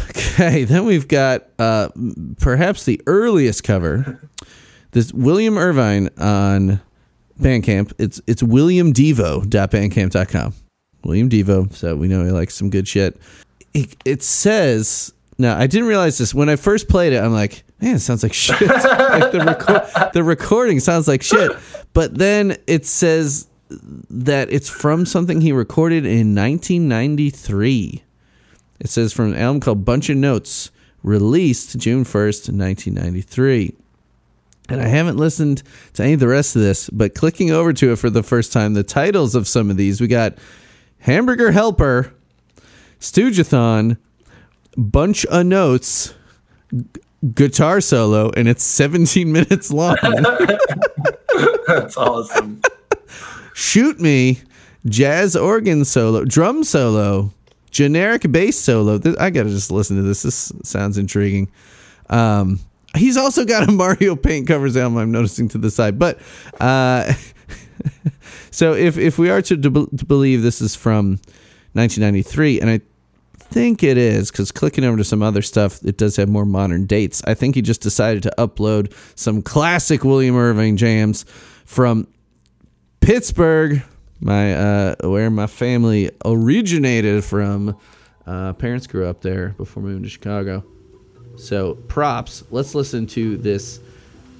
Okay, then we've got uh, perhaps the earliest cover. This William Irvine on Bandcamp. It's it's williamdevo.bandcamp.com. William Devo, so we know he likes some good shit. It, it says now I didn't realize this when I first played it. I'm like, man, it sounds like shit. like the reco- the recording sounds like shit. But then it says that it's from something he recorded in 1993. It says from an album called Bunch of Notes, released June 1st, 1993. And I haven't listened to any of the rest of this, but clicking over to it for the first time, the titles of some of these we got Hamburger Helper, Stoogeathon, Bunch of Notes, G- Guitar Solo, and it's 17 minutes long. That's awesome. Shoot Me, Jazz Organ Solo, Drum Solo, Generic Bass Solo. I gotta just listen to this. This sounds intriguing. Um, he's also got a Mario Paint covers album. I'm noticing to the side, but uh, so if if we are to, to, to believe this is from 1993, and I think it is because clicking over to some other stuff, it does have more modern dates. I think he just decided to upload some classic William Irving jams from Pittsburgh, my uh, where my family originated from. Uh, parents grew up there before moving to Chicago. So props. Let's listen to this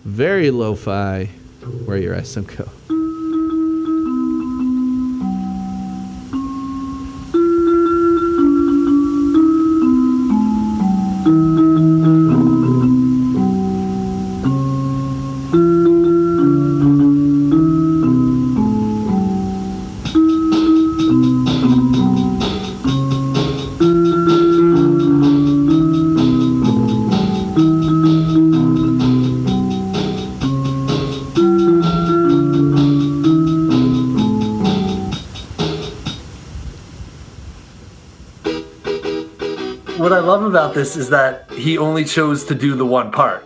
very lo-fi. Where your eyes don't go. This is that he only chose to do the one part.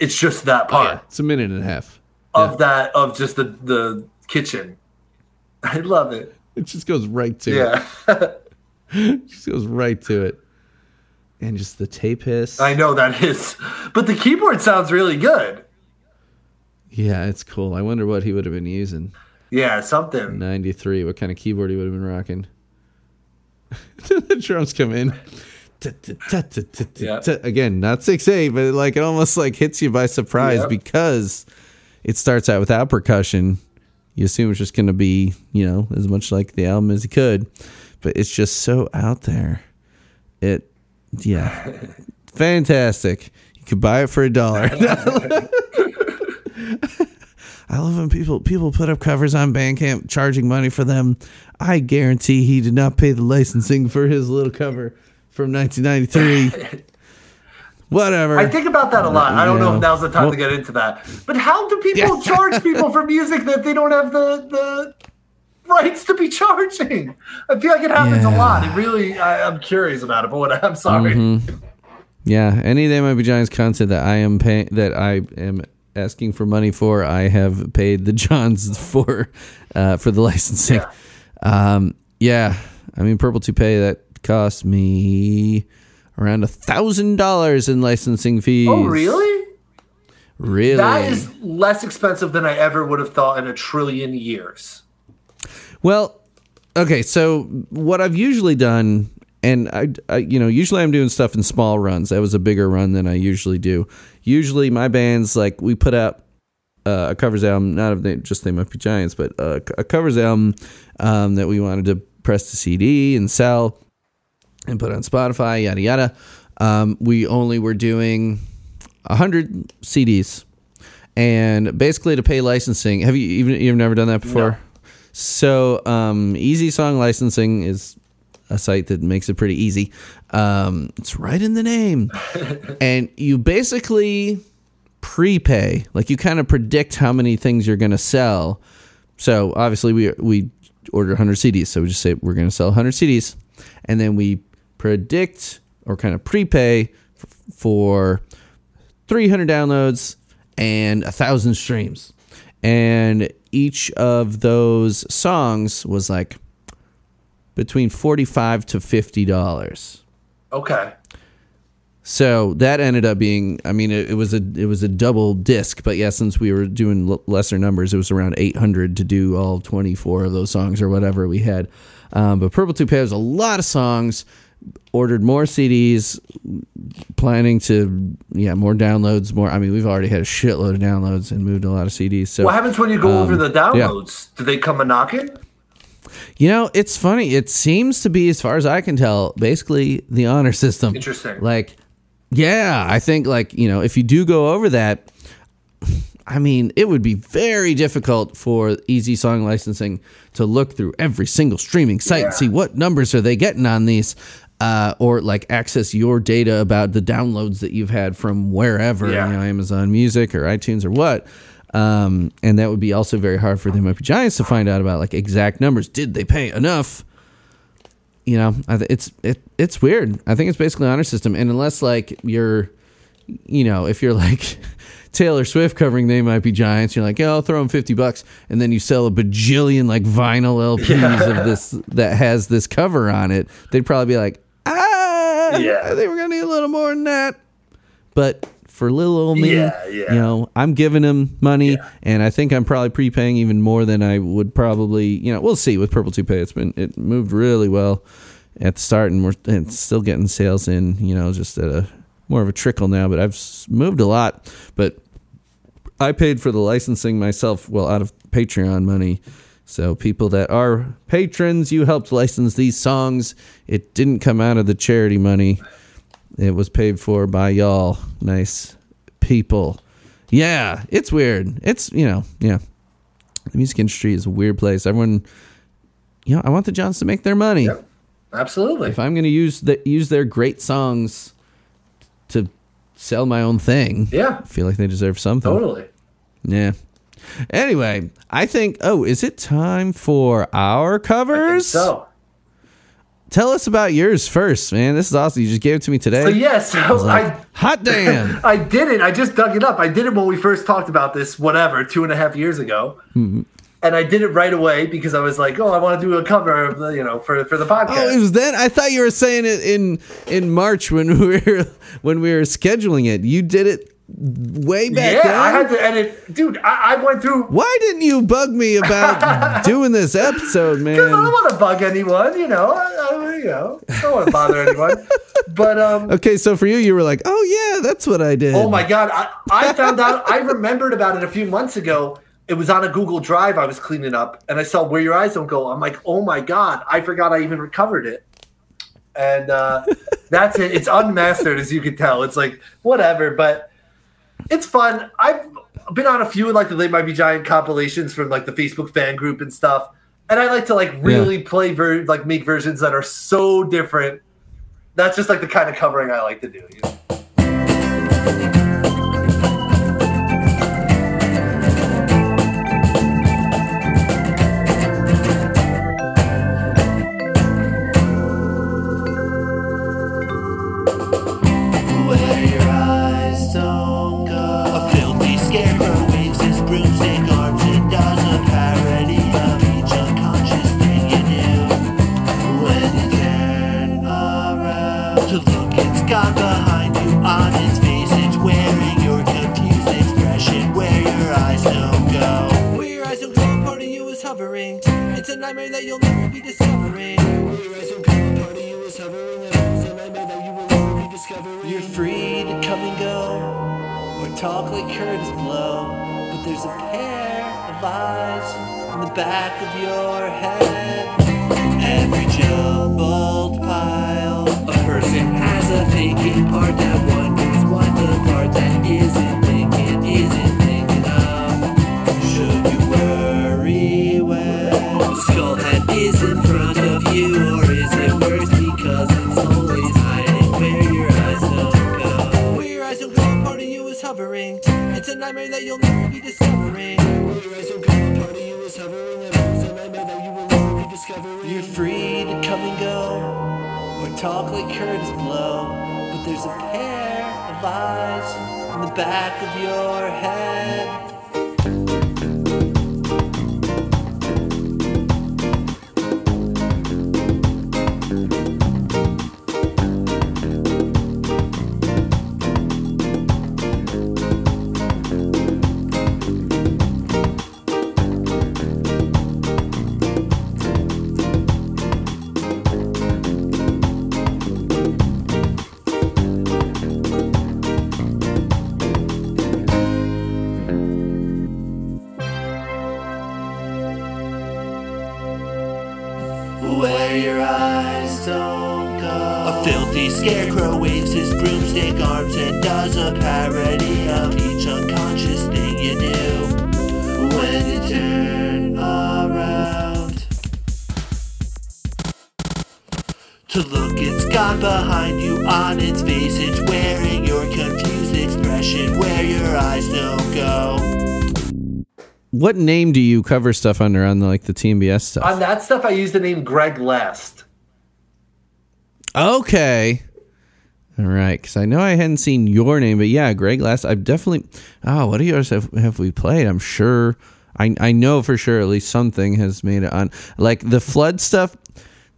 It's just that part It's a minute and a half. of that of just the the kitchen. I love it. It just goes right to Yeah. it. It just goes right to it. And just the tape hiss. I know that is. But the keyboard sounds really good. Yeah, it's cool. I wonder what he would have been using. Yeah, something. 93. What kind of keyboard he would have been rocking. the drums come in. Again, not 6 8, but like it almost like hits you by surprise Yep. because it starts out without percussion. You assume it's just going to be, you know, as much like the album as he could, but it's just so out there. It, yeah, fantastic. You could buy it for a dollar. I love when people people put up covers on Bandcamp charging money for them. I guarantee he did not pay the licensing for his little cover from 1993. Whatever. I think about that a lot. I don't know Yeah. if now's the time Well- to get into that. But how do people charge people for music that they don't have the the rights to be charging? I feel like it happens a lot. It really, I, I'm curious about it. But what, I'm sorry. Mhm. Yeah, any of might be Giants content that I am paying that I am asking for money for, I have paid the Johns for uh, for the licensing. Yeah. Um, yeah, I mean Purple Toupee that cost me around a thousand dollars in licensing fees. Oh, really? Really? That is less expensive than I ever would have thought in a trillion years. Well, okay. So what I've usually done, and I, I, you know, usually I'm doing stuff in small runs. That was a bigger run than I usually do. Usually my bands like we put out uh, a covers album, not of they, just they might be giants, but uh, a covers album um, that we wanted to press to CD and sell and put on Spotify, yada yada. Um, we only were doing hundred CDs, and basically to pay licensing. Have you even you've never done that before? So um, Easy Song Licensing is a site that makes it pretty easy. Um, it's right in the name, and you basically prepay. Like you kind of predict how many things you're going to sell. So obviously we we order 100 CDs. So we just say we're going to sell 100 CDs, and then we predict or kind of prepay f- for 300 downloads and a thousand streams. And each of those songs was like between 45 to 50 dollars. Okay. So that ended up being, I mean, it, it was a it was a double disc, but yeah, since we were doing l- lesser numbers, it was around eight hundred to do all twenty four of those songs or whatever we had. Um, but Purple Toupee was a lot of songs. Ordered more CDs, planning to yeah more downloads. More, I mean, we've already had a shitload of downloads and moved a lot of CDs. So what happens when you go over um, the yeah. downloads? Do they come a knocking? You know, it's funny. It seems to be, as far as I can tell, basically the honor system. Interesting. Like, yeah, I think like you know, if you do go over that, I mean, it would be very difficult for Easy Song Licensing to look through every single streaming site and see what numbers are they getting on these. Uh, or like access your data about the downloads that you've had from wherever, Yeah. you know, Amazon Music or iTunes or what. Um, and that would be also very hard for the Might Be Giants to find out about like exact numbers. Did they pay enough? You know, it's it it's weird. I think it's basically honor system, and unless like you're, you know, if you're like Taylor Swift covering They Might Be Giants, you're like, yeah, I'll throw them fifty bucks, and then you sell a bajillion like vinyl LPs of this that has this cover on it. They'd probably be like, ah, Yeah. I think we're gonna need a little more than that. But for little old me, Yeah, yeah. you know, I'm giving him money, and I think I'm probably prepaying even more than I would probably. You know, we'll see with Purple Toupee. It's been it moved really well at the start, and we're and still getting sales in. You know, just at a more of a trickle now, but I've moved a lot. But I paid for the licensing myself, well, out of Patreon money. So people that are patrons, you helped license these songs. It didn't come out of the charity money. It was paid for by y'all. Nice people. Yeah, it's weird. It's, you know, yeah. The music industry is a weird place. Everyone, you know, I want the Johns to make their money. Absolutely. If I'm going to use the, use their great songs to sell my own thing, Yeah. I feel like they deserve something. Totally. Yeah. Anyway, I think. Oh, is it time for our covers? So, Tell us about yours first, man. This is awesome. You just gave it to me today. so yes, I like, I hot damn. I did it. I just dug it up. I did it when we first talked about this, whatever, two and a half years ago. Mhm. and I did it right away because I was like, oh, I want to do a cover of the, you know, for for the podcast. Oh, it was then. I thought you were saying it in in March when we were when we were scheduling it. You did it way back yeah, then. I had to edit, dude. I, I went through Why didn't you bug me about doing this episode, man? because I don't want to bug anyone. You know, I, I, you know, I don't want to bother anyone. But um, Okay, so for you, you were like, "Oh yeah, that's what I did." Oh my god, I, I found out I remembered about it a few months ago. It was on a Google Drive I was cleaning up and I saw Where Your Eyes Don't Go. I'm like, oh my god, I forgot I even recovered it. And uh, that's it. It's unmastered, as you can tell. It's like whatever, but it's fun. I've been on a few like the They Might Be Giant compilations from like the Facebook fan group and stuff. And I like to like really play ver- like make versions that are so different. That's just like the kind of covering I like to do. you know? Nightmare that you will never be discovering. You're free to come and go, or talk like Kurtis Blow. But there's a pair of eyes in the back of your head. Every jumbled pile, a person has a thinking part that It's a nightmare that you'll never be discovering. You is hovering. It's a nightmare that you will never be discovering. You're free to come and go, or talk like Kurtis Blow. But there's a pair of eyes in the back of your head. What name do you cover stuff under on the, like the TMBS stuff? On that stuff, I use the name Greg Last. Okay. All right, because I know I hadn't seen your name, but yeah, Greg Last. I've definitely. Oh, what yours have, have we played? I'm sure. I I know for sure at least something has made it on. Like the flood stuff.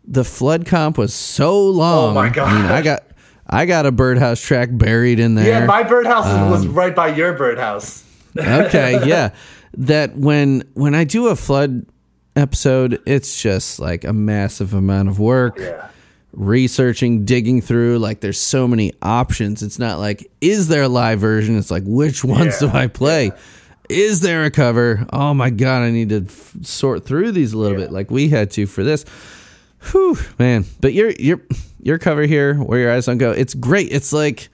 The flood comp was so long. Oh my I mean, I got I got a birdhouse track buried in there. Yeah, my birdhouse was Um, right by your birdhouse. okay, yeah. That when when I do a flood episode, it's just like a massive amount of work. Yeah. Researching, digging through, like there's so many options. It's not like, is there a live version? It's like, which ones do I play? Is there a cover? Oh my god, I need to f- sort through these a little bit, like we had to for this. Whew, man. But your your your cover here, where your eyes don't go, it's great. It's like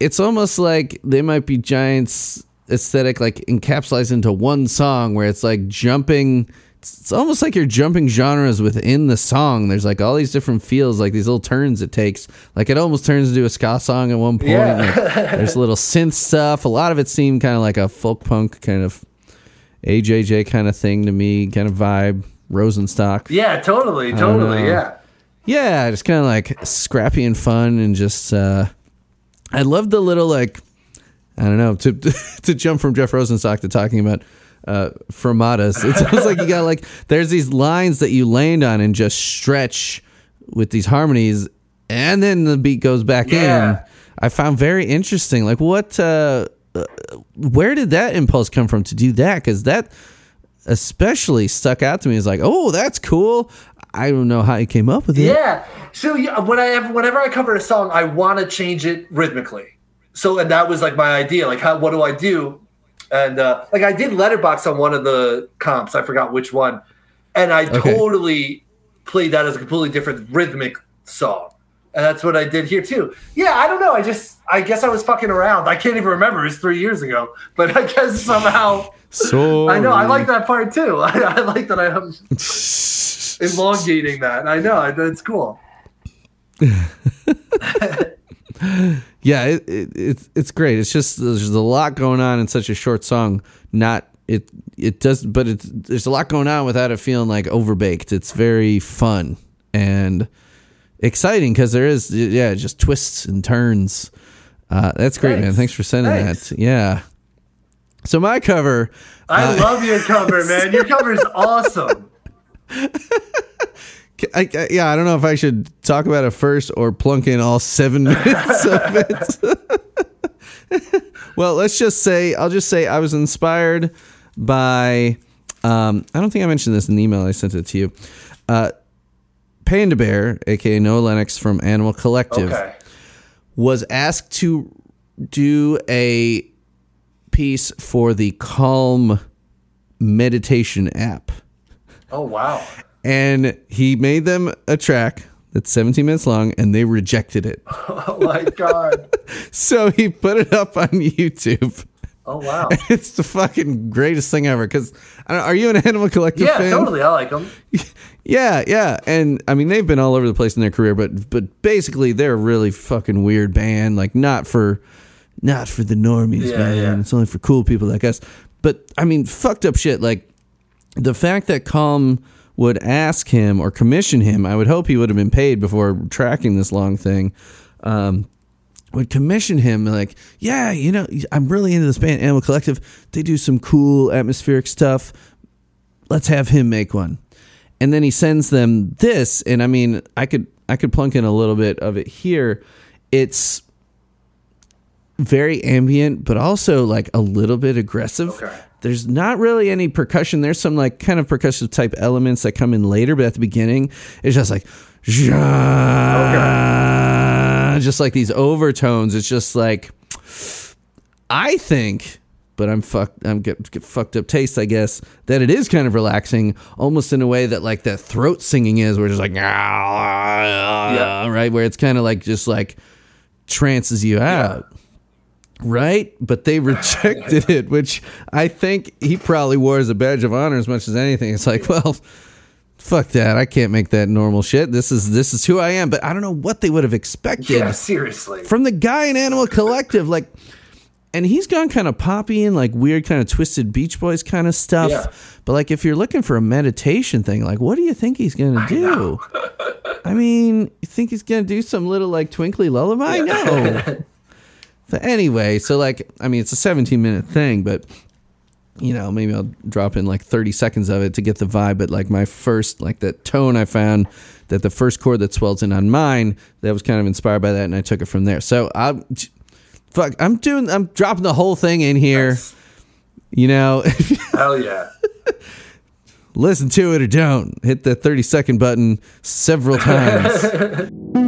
it's almost like They Might Be Giants aesthetic like encapsulates into one song where it's like jumping it's almost like you're jumping genres within the song. There's like all these different feels like these little turns it takes. Like it almost turns into a ska song at one point. Yeah. Like, there's a little synth stuff. A lot of it seemed kind of like a folk punk kind of AJJ kind of thing to me kind of vibe. Rosenstock. Yeah, totally, totally, yeah. yeah, just kind of like scrappy and fun, and just uh, I love the little like I don't know to to jump from Jeff Rosenstock to talking about uh, Framadas. It sounds like you got like there's these lines that you land on and just stretch with these harmonies, and then the beat goes back Yeah. in. I found very interesting. Like what? Uh, uh, where did that impulse come from to do that? Because that especially stuck out to me. Is like, oh, that's cool. I don't know how you came up with it. Yeah. So yeah, when I ever, whenever I cover a song, I want to change it rhythmically. So and that was like my idea. Like, how what do I do? And uh, like I did letterbox on one of the comps. I forgot which one, and I Okay. totally played that as a completely different rhythmic song. And that's what I did here too. Yeah, I don't know. I just, I guess I was fucking around. I can't even remember. It was three years ago. But I guess somehow, So I know. I like that part too. I, I like that I am elongating that. I know. That's cool. yeah, it, it, it's it's great. It's just there's a lot going on in such a short song. Not it it does, but it's there's a lot going on without it feeling like overbaked. It's very fun and exciting because there is yeah just twists and turns. Uh, that's great, man. Thanks. Thanks for sending Thanks. that. Yeah. So my cover. I uh, love your cover, man. Your cover is awesome. I, I- yeah, I don't know if I should talk about it first or plunk in all seven minutes of it. well, let's just say I'll just say I was inspired by. Um, I don't think I mentioned this in the email I sent it to you. Uh, Panda Bear, aka Noah Lennox from Animal Collective, Okay. was asked to do a piece for the Calm meditation app Oh wow. And he made them a track that's 17 minutes long and they rejected it Oh my god. so he put it up on youtube Oh wow. it's the fucking greatest thing ever because are you an animal collective Yeah, fan totally. I like them. yeah yeah and i mean they've been all over the place in their career but but basically they're a really fucking weird band like not for not for the normies Yeah, man yeah. it's only for cool people like us but i mean fucked up shit like the fact that calm would ask him or commission him i would hope he would have been paid before tracking this long thing um would commission him like yeah you know i'm really into this band animal collective. They do some cool atmospheric stuff. Let's have him make one. And then he sends them this and i mean i could i could plunk in a little bit of it here. It's very ambient but also like a little bit aggressive. Okay. There's not really any percussion there's some like kind of percussive type elements that come in later but at the beginning it's just like just like these overtones it's just like I think, but I'm fucked. I'm get, get fucked up taste, I guess. That it is kind of relaxing, almost in a way that like that throat singing is, where it's just like, Yeah. right, where it's kind of like just like trances you out, right? But they rejected it, which I think he probably wore as a badge of honor as much as anything. It's like, well. Fuck that! I can't make that normal shit. This is this is who I am. But I don't know what they would have expected Yeah, seriously. from the guy in Animal Collective, like, and he's gone kind of poppy and like weird, kind of twisted Beach Boys kind of stuff. Yeah. But like, if you're looking for a meditation thing, like, what do you think he's gonna do? I mean, you think he's gonna do some little like twinkly lullaby? No. but anyway, so like, I mean, it's a 17 minute thing, but you know, maybe I'll drop in like 30 seconds of it to get the vibe. But like my first, like that tone I found that the first chord that swells in on mine, that was kind of inspired by that. And I took it from there. So I'm, fuck, I'm doing, I'm dropping the whole thing in here. You know, Hell yeah. listen to it or don't. Hit the 30 second button several times.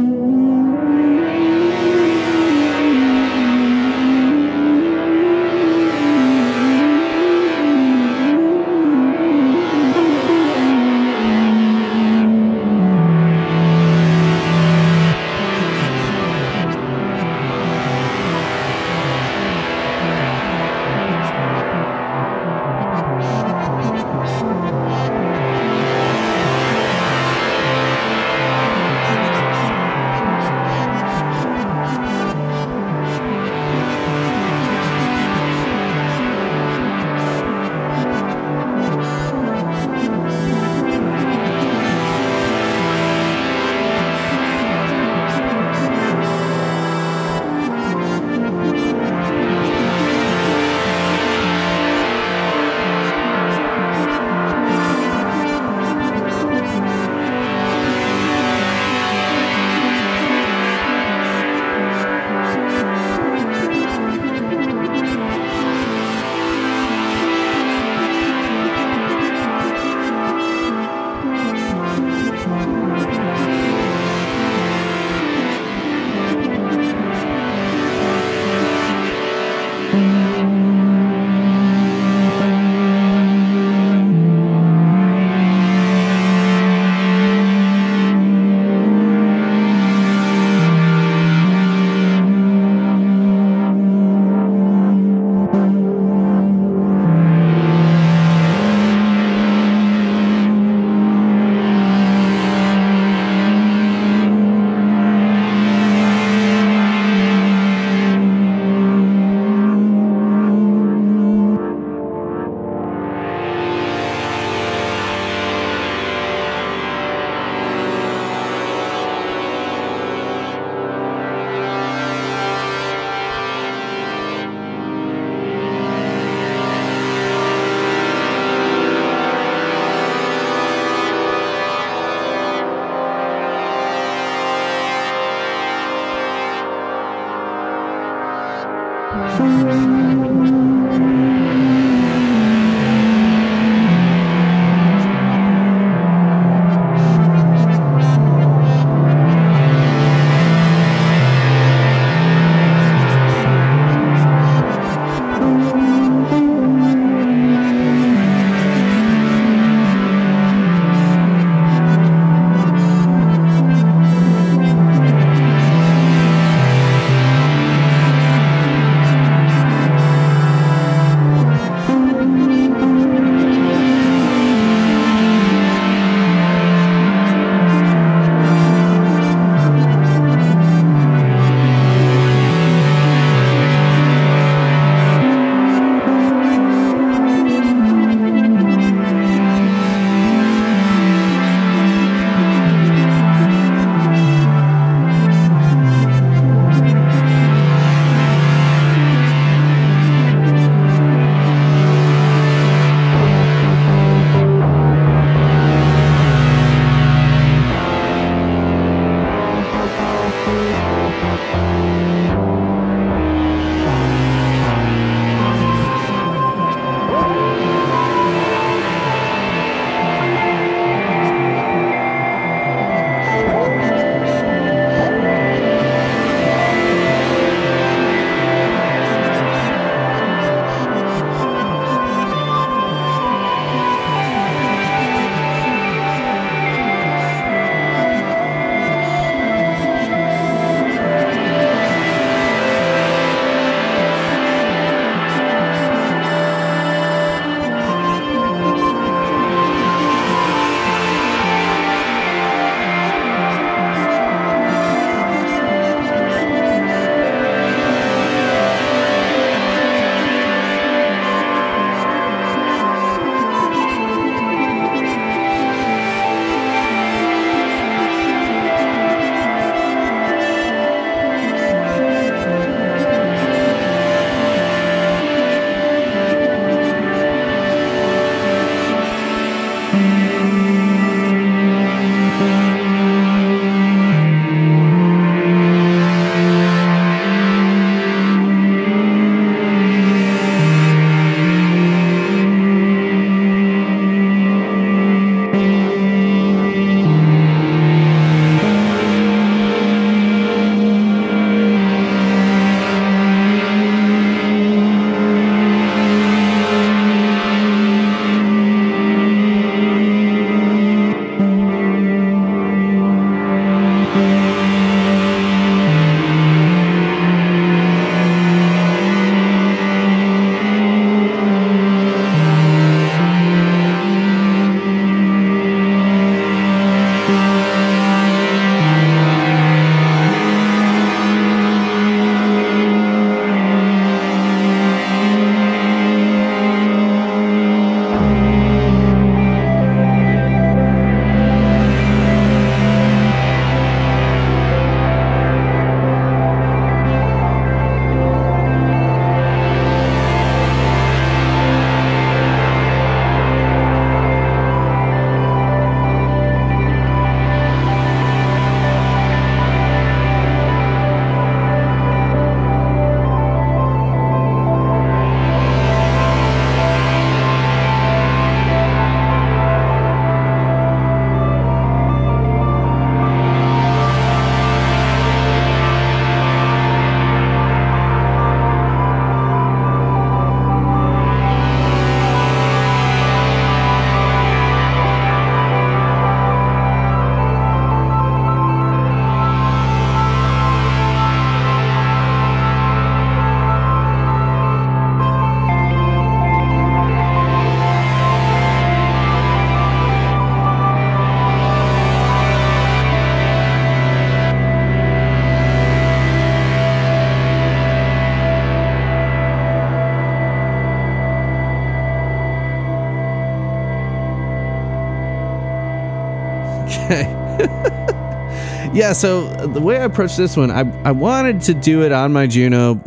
yeah, so the way I approached this one, I, I wanted to do it on my Juno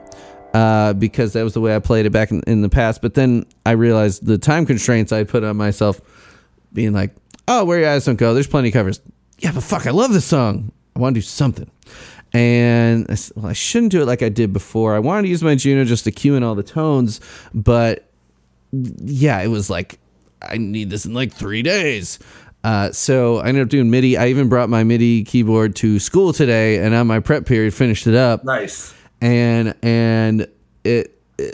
uh, because that was the way I played it back in, in the past. But then I realized the time constraints I put on myself being like, oh, where your eyes don't go, there's plenty of covers. Yeah, but fuck, I love this song. I want to do something. And I, well, I shouldn't do it like I did before. I wanted to use my Juno just to cue in all the tones, but yeah, it was like I need this in like three days. Uh, so I ended up doing MIDI. I even brought my MIDI keyboard to school today, and on my prep period, finished it up. Nice. And and it uh,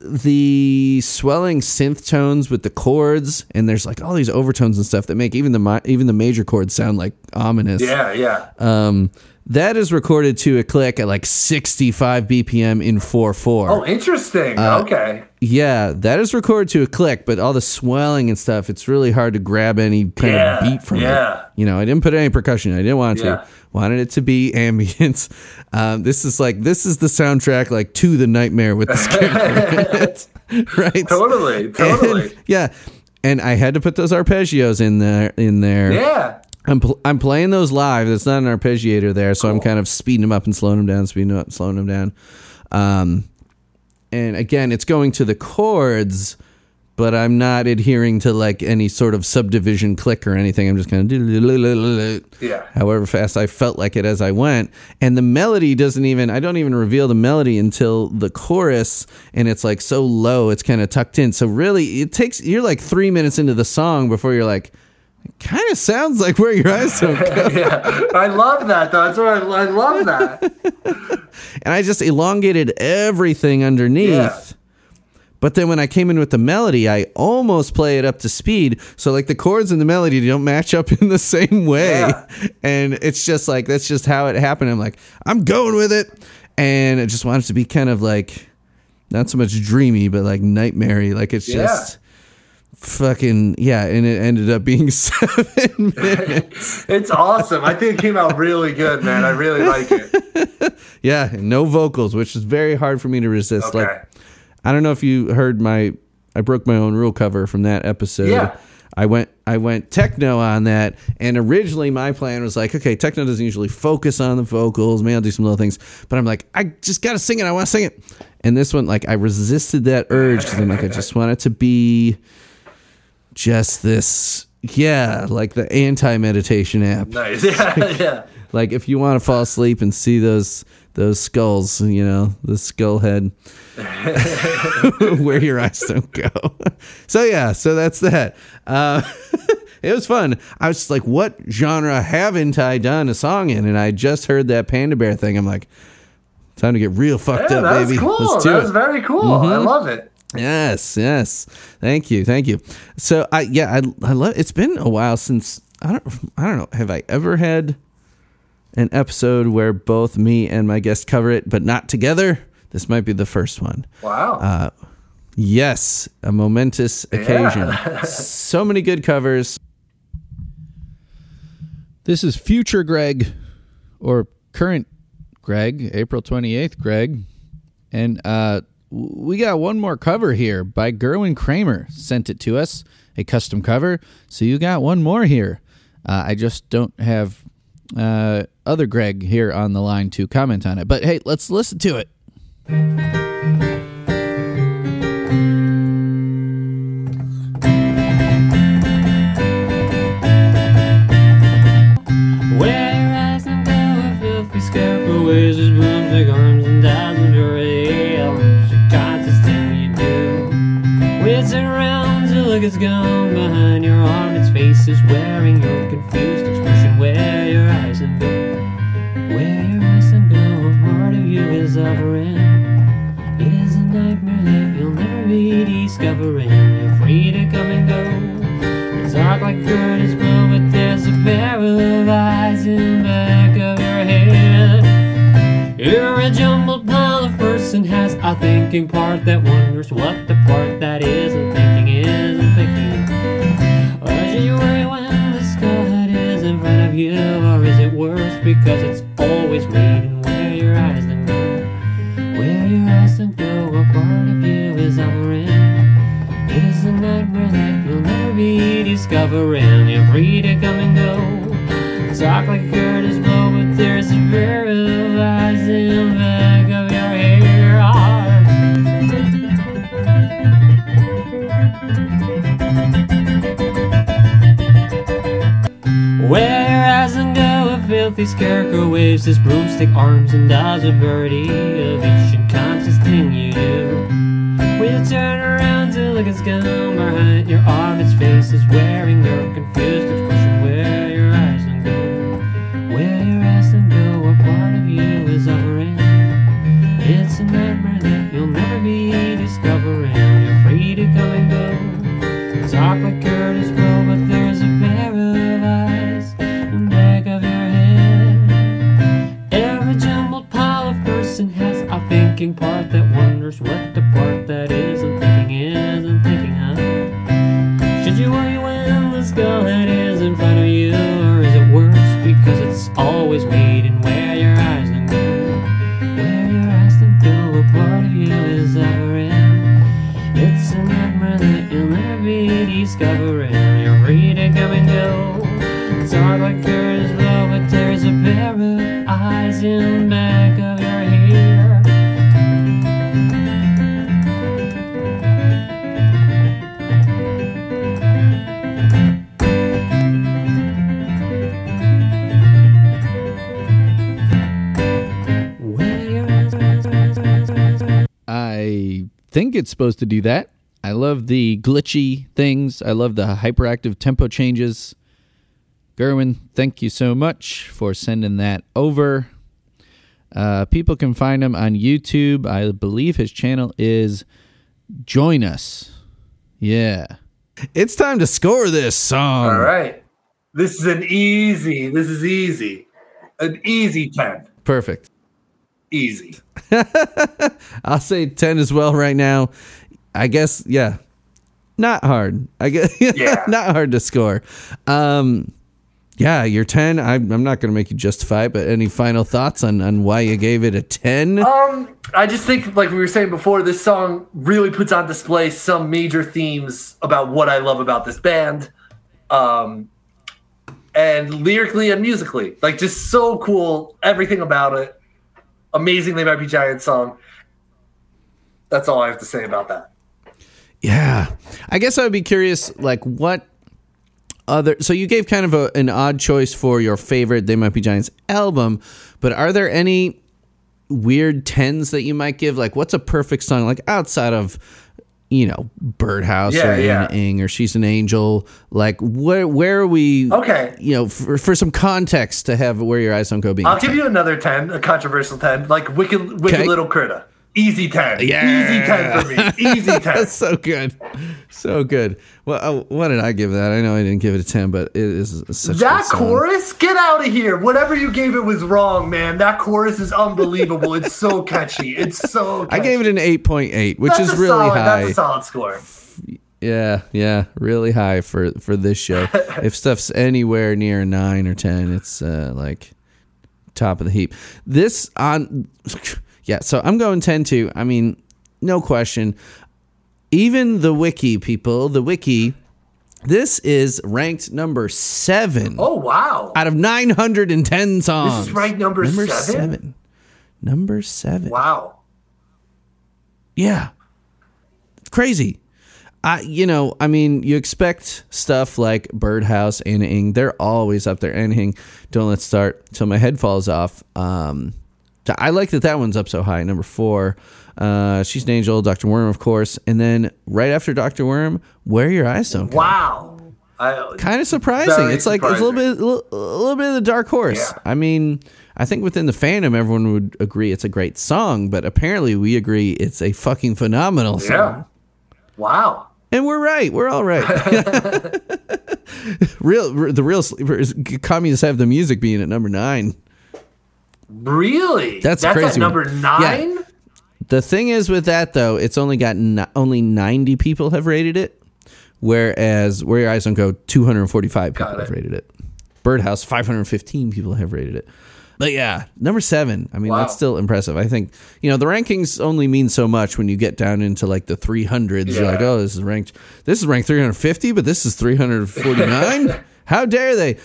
the swelling synth tones with the chords, and there's like all these overtones and stuff that make even the even the major chords sound like ominous. Yeah, yeah. Um, that is recorded to a click at like 65 BPM in 4/4. Oh, interesting. Uh, okay. Yeah, that is recorded to a click, but all the swelling and stuff, it's really hard to grab any kind Yeah, of beat from yeah. it. You know, I didn't put any percussion. I didn't want Yeah. to. Wanted it to be ambience. Um, this is like this is the soundtrack like to the nightmare with the scarecrow right? Totally, totally. And- yeah, and I had to put those arpeggios in there. In there. Yeah. I'm pl- I'm playing those live. There's not an arpeggiator there, so I'm kind of speeding them up and slowing them down, speeding them up, slowing them down. Um, and again, it's going to the chords, but I'm not adhering to like any sort of subdivision click or anything. I'm just kind of Yeah. however fast I felt like it as I went. And the melody doesn't even, I don't even reveal the melody until the chorus, and it's like so low, it's kind of tucked in. So really, it takes, you're like three minutes into the song before you're like, it kind of sounds like where your eyes don't go. yeah. I love that though. That's what I, I love that. and I just elongated everything underneath. Yeah. But then when I came in with the melody, I almost play it up to speed. So like the chords and the melody don't match up in the same way. Yeah. And it's just like that's just how it happened. I'm like, I'm going with it. And I just want it to be kind of like not so much dreamy, but like nightmare Like it's Yeah. just fucking yeah, and it ended up being seven minutes. It's awesome. I think it came out really good, man. I really like it. Yeah, no vocals, which is very hard for me to resist. Okay. Like, I don't know if you heard my I broke my own rule cover from that episode. Yeah. I went I went techno on that, and originally my plan was like, okay, techno doesn't usually focus on the vocals. Maybe I'll do some little things, but I'm like, I just gotta sing it. I want to sing it. And this one, like, I resisted that urge because I'm like, I just want it to be just this, yeah, like the anti meditation app. Nice. Yeah, yeah. Like if you want to fall asleep and see those those skulls, you know, the skull head where your eyes don't go. So yeah, so that's that. Uh, it was fun. I was just like, what genre haven't I done a song in? And I just heard that Panda Bear thing. I'm like, time to get real fucked Yeah, up, that was baby. cool. Let's do That it. was very cool. I Mhm. love it. Yes, yes. Thank you, thank you. So I yeah, I I love. It's been a while since I don't I don't know. Have I ever had an episode where both me and my guest cover it, but not together? This might be the first one. Wow. Uh, yes, a momentous occasion. so many good covers. This is future Greg, or current Greg, April 28th, Greg. And uh, w- we got one more cover here by Gerwin Kramer. Sent it to us, a custom cover. So you got one more here. Uh, I just don't have uh, other Greg here on the line to comment on it. But hey, let's listen to it. Is gone behind your arm. Its face is wearing your confused expression. Where your eyes have been, Where your eyes and go, a part of you is suffering. It is a nightmare that you'll never be discovering. You're free to come and go. It's dark like Kurtis Blow, but there's a pair of eyes in the back of your head. You're a jumbled pile of person has a thinking part that wonders what the part that isn't thinking isn't you, or is it worse because it's always reading where your eyes then go? Where your eyes don't go, a part of you is hovering. It is a nightmare that you'll never be discovering. You're free to come and go. Talk like Kurtis Blow, but there's a pair of eyes in the back of your hair. Where filthy scarecrow waves his broomstick arms and does a birdie of each unconscious thing you do. We'll turn around to look at scum behind your arm. Its face is wearing your confused it's supposed to do that. I love the glitchy things. I love the hyperactive tempo changes. Gerwin, thank you so much for sending that over. Uh, people can find him on YouTube. I believe his channel is Join Us. Yeah. It's time to score this song. All right. This is an easy. This is easy. An easy 10. Perfect. Easy. I'll say 10 as well right now. I guess, yeah. Not hard. I guess Yeah. not hard to score. Um yeah, you're 10. I'm, I'm not going to make you justify it, but any final thoughts on, on why you gave it a 10? Um, I just think, like we were saying before, this song really puts on display some major themes about what I love about this band, um, and lyrically and musically, like just so cool. Everything about it, amazing. They might be giant song. That's all I have to say about that. Yeah. I guess I would be curious, like, what other. So you gave kind of a, an odd choice for your favorite They Might Be Giants album, but are there any weird tens that you might give? Like, what's a perfect song, like, outside of. You know, Birdhouse Yeah, or yeah. Ing or She's an Angel. Like, where where are we? Okay. You know, for, for some context to have where your eyes don't go being. I'll give you another ten, a controversial ten, like Wicked, Wicked Okay. Little Critter. Easy ten. Yeah. Easy ten for me. Easy ten. That's so good, so good. Well, oh, what did I give that? I know I didn't give it a ten, but it is such a that chorus, get out of here. Whatever you gave it was wrong, man. That chorus is unbelievable. it's so catchy. It's so I gave it an eight point eight, which That's is really solid, high. That's a solid score. Yeah, yeah, really high for for this show. if stuff's anywhere near nine or ten, it's uh, like top of the heap. This on, yeah. So I'm going ten too. I mean, no question. Even the wiki people, the wiki, this is ranked number seven. Oh wow! Out of 910 songs, This is ranked number seven? seven. Number seven. Wow. Yeah. It's crazy. I, you know, I mean, you expect stuff like Birdhouse, Ana Ng, they're always up there. Ana Ng, Don't Let's Start Till My Head Falls Off. Um, I like that that one's up so high, number four. Uh, She's an Angel, Dr. Worm, of course. And then right after Dr. Worm, Where Your Eyes Don't Go. Wow. Kind of surprising. It's like it's a little bit, a little, a little bit of the dark horse. I mean, I think within the fandom, everyone would agree it's a great song, but apparently we agree it's a fucking phenomenal song. Yeah. Wow. And we're right. We're all right. real, the real sleeper is communists have the music being at number nine. Really? That's That's crazy number nine. Yeah. The thing is with that though, it's only got n- only ninety people have rated it, whereas Where Your Eyes Don't Go, two hundred and forty-five people have rated it. Birdhouse, five hundred fifteen people have rated it. But yeah, number seven. I mean, Wow. that's still impressive. I think you know the rankings only mean so much when you get down into like the three hundreds. You're like, oh, this is ranked. This is ranked three hundred fifty, but this is three hundred forty-nine. How dare they?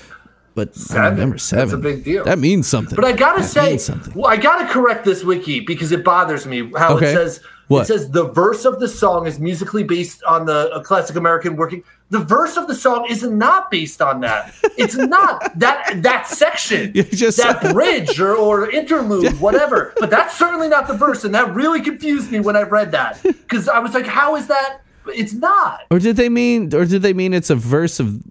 But Seven. number That's a big deal. That means something. But I gotta That say, something. well, I gotta correct this wiki because it bothers me how Okay. it says What? it says the verse of the song is musically based on the classic American working. The verse of the song is not based on that. It's not that that section, just- that bridge or, or interlude, whatever. But that's certainly not the verse, and that really confused me when I read that because I was like, "How is that?" It's not. Or did they mean? Or did they mean it's a verse of?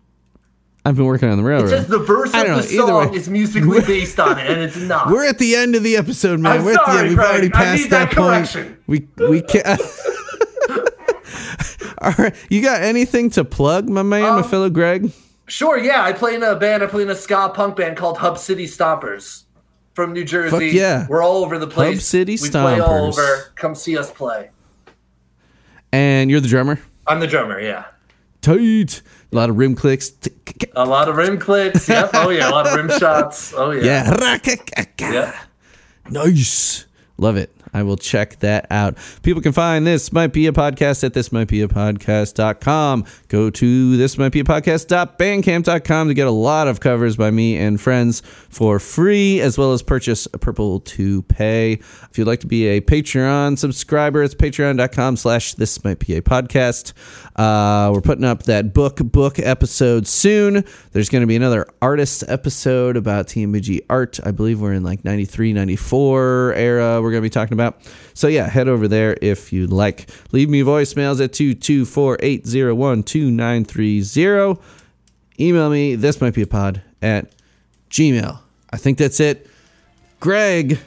I've been working on the It railroad. says the verse of don't the know. Song is musically based on it, and it's not. We're at the end of the episode, man. I'm We're at the sorry, end. We've already I passed need that, that point. We we can't. All right, you got anything to plug, my man, Um, my fellow Greg? Sure, yeah. I play in a band. I play in a ska punk band called Hub City Stompers from New Jersey. Fuck yeah. We're all over the place. Hub City we play all over. Come see us play. And you're the drummer. I'm the drummer, yeah. Tight. A lot of rim clicks. A lot of rim clicks. Yep. Oh yeah, a lot of rim shots. Oh yeah. Yeah. Yeah. Nice. Love it. I will check that out. People can find This Might Be a Podcast at thismightbeapodcast.com. Go to thismightbeapodcast.bandcamp.com to get a lot of covers by me and friends for free, as well as purchase a Purple Toupee. If you'd like to be a Patreon subscriber, it's patreon.com slash this might be a podcast. Uh, we're putting up that book book episode soon. There's going to be another artist episode about TMBG art. I believe we're in like 93, 94 era we're going to be talking about. So yeah, head over there if you'd like. Leave me voicemails at 224-801-2930. Email me, this might be a pod at Gmail. I think that's it. Greg,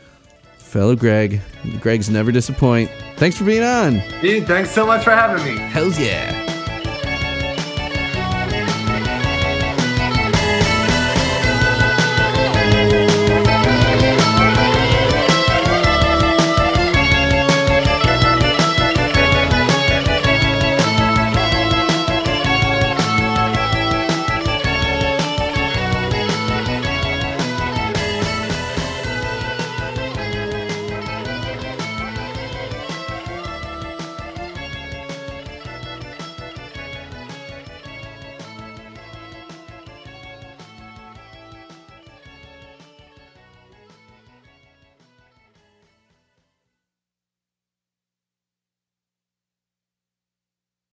fellow Greg, Greg's never disappoint. Thanks for being on. Dude, thanks so much for having me. Hells yeah.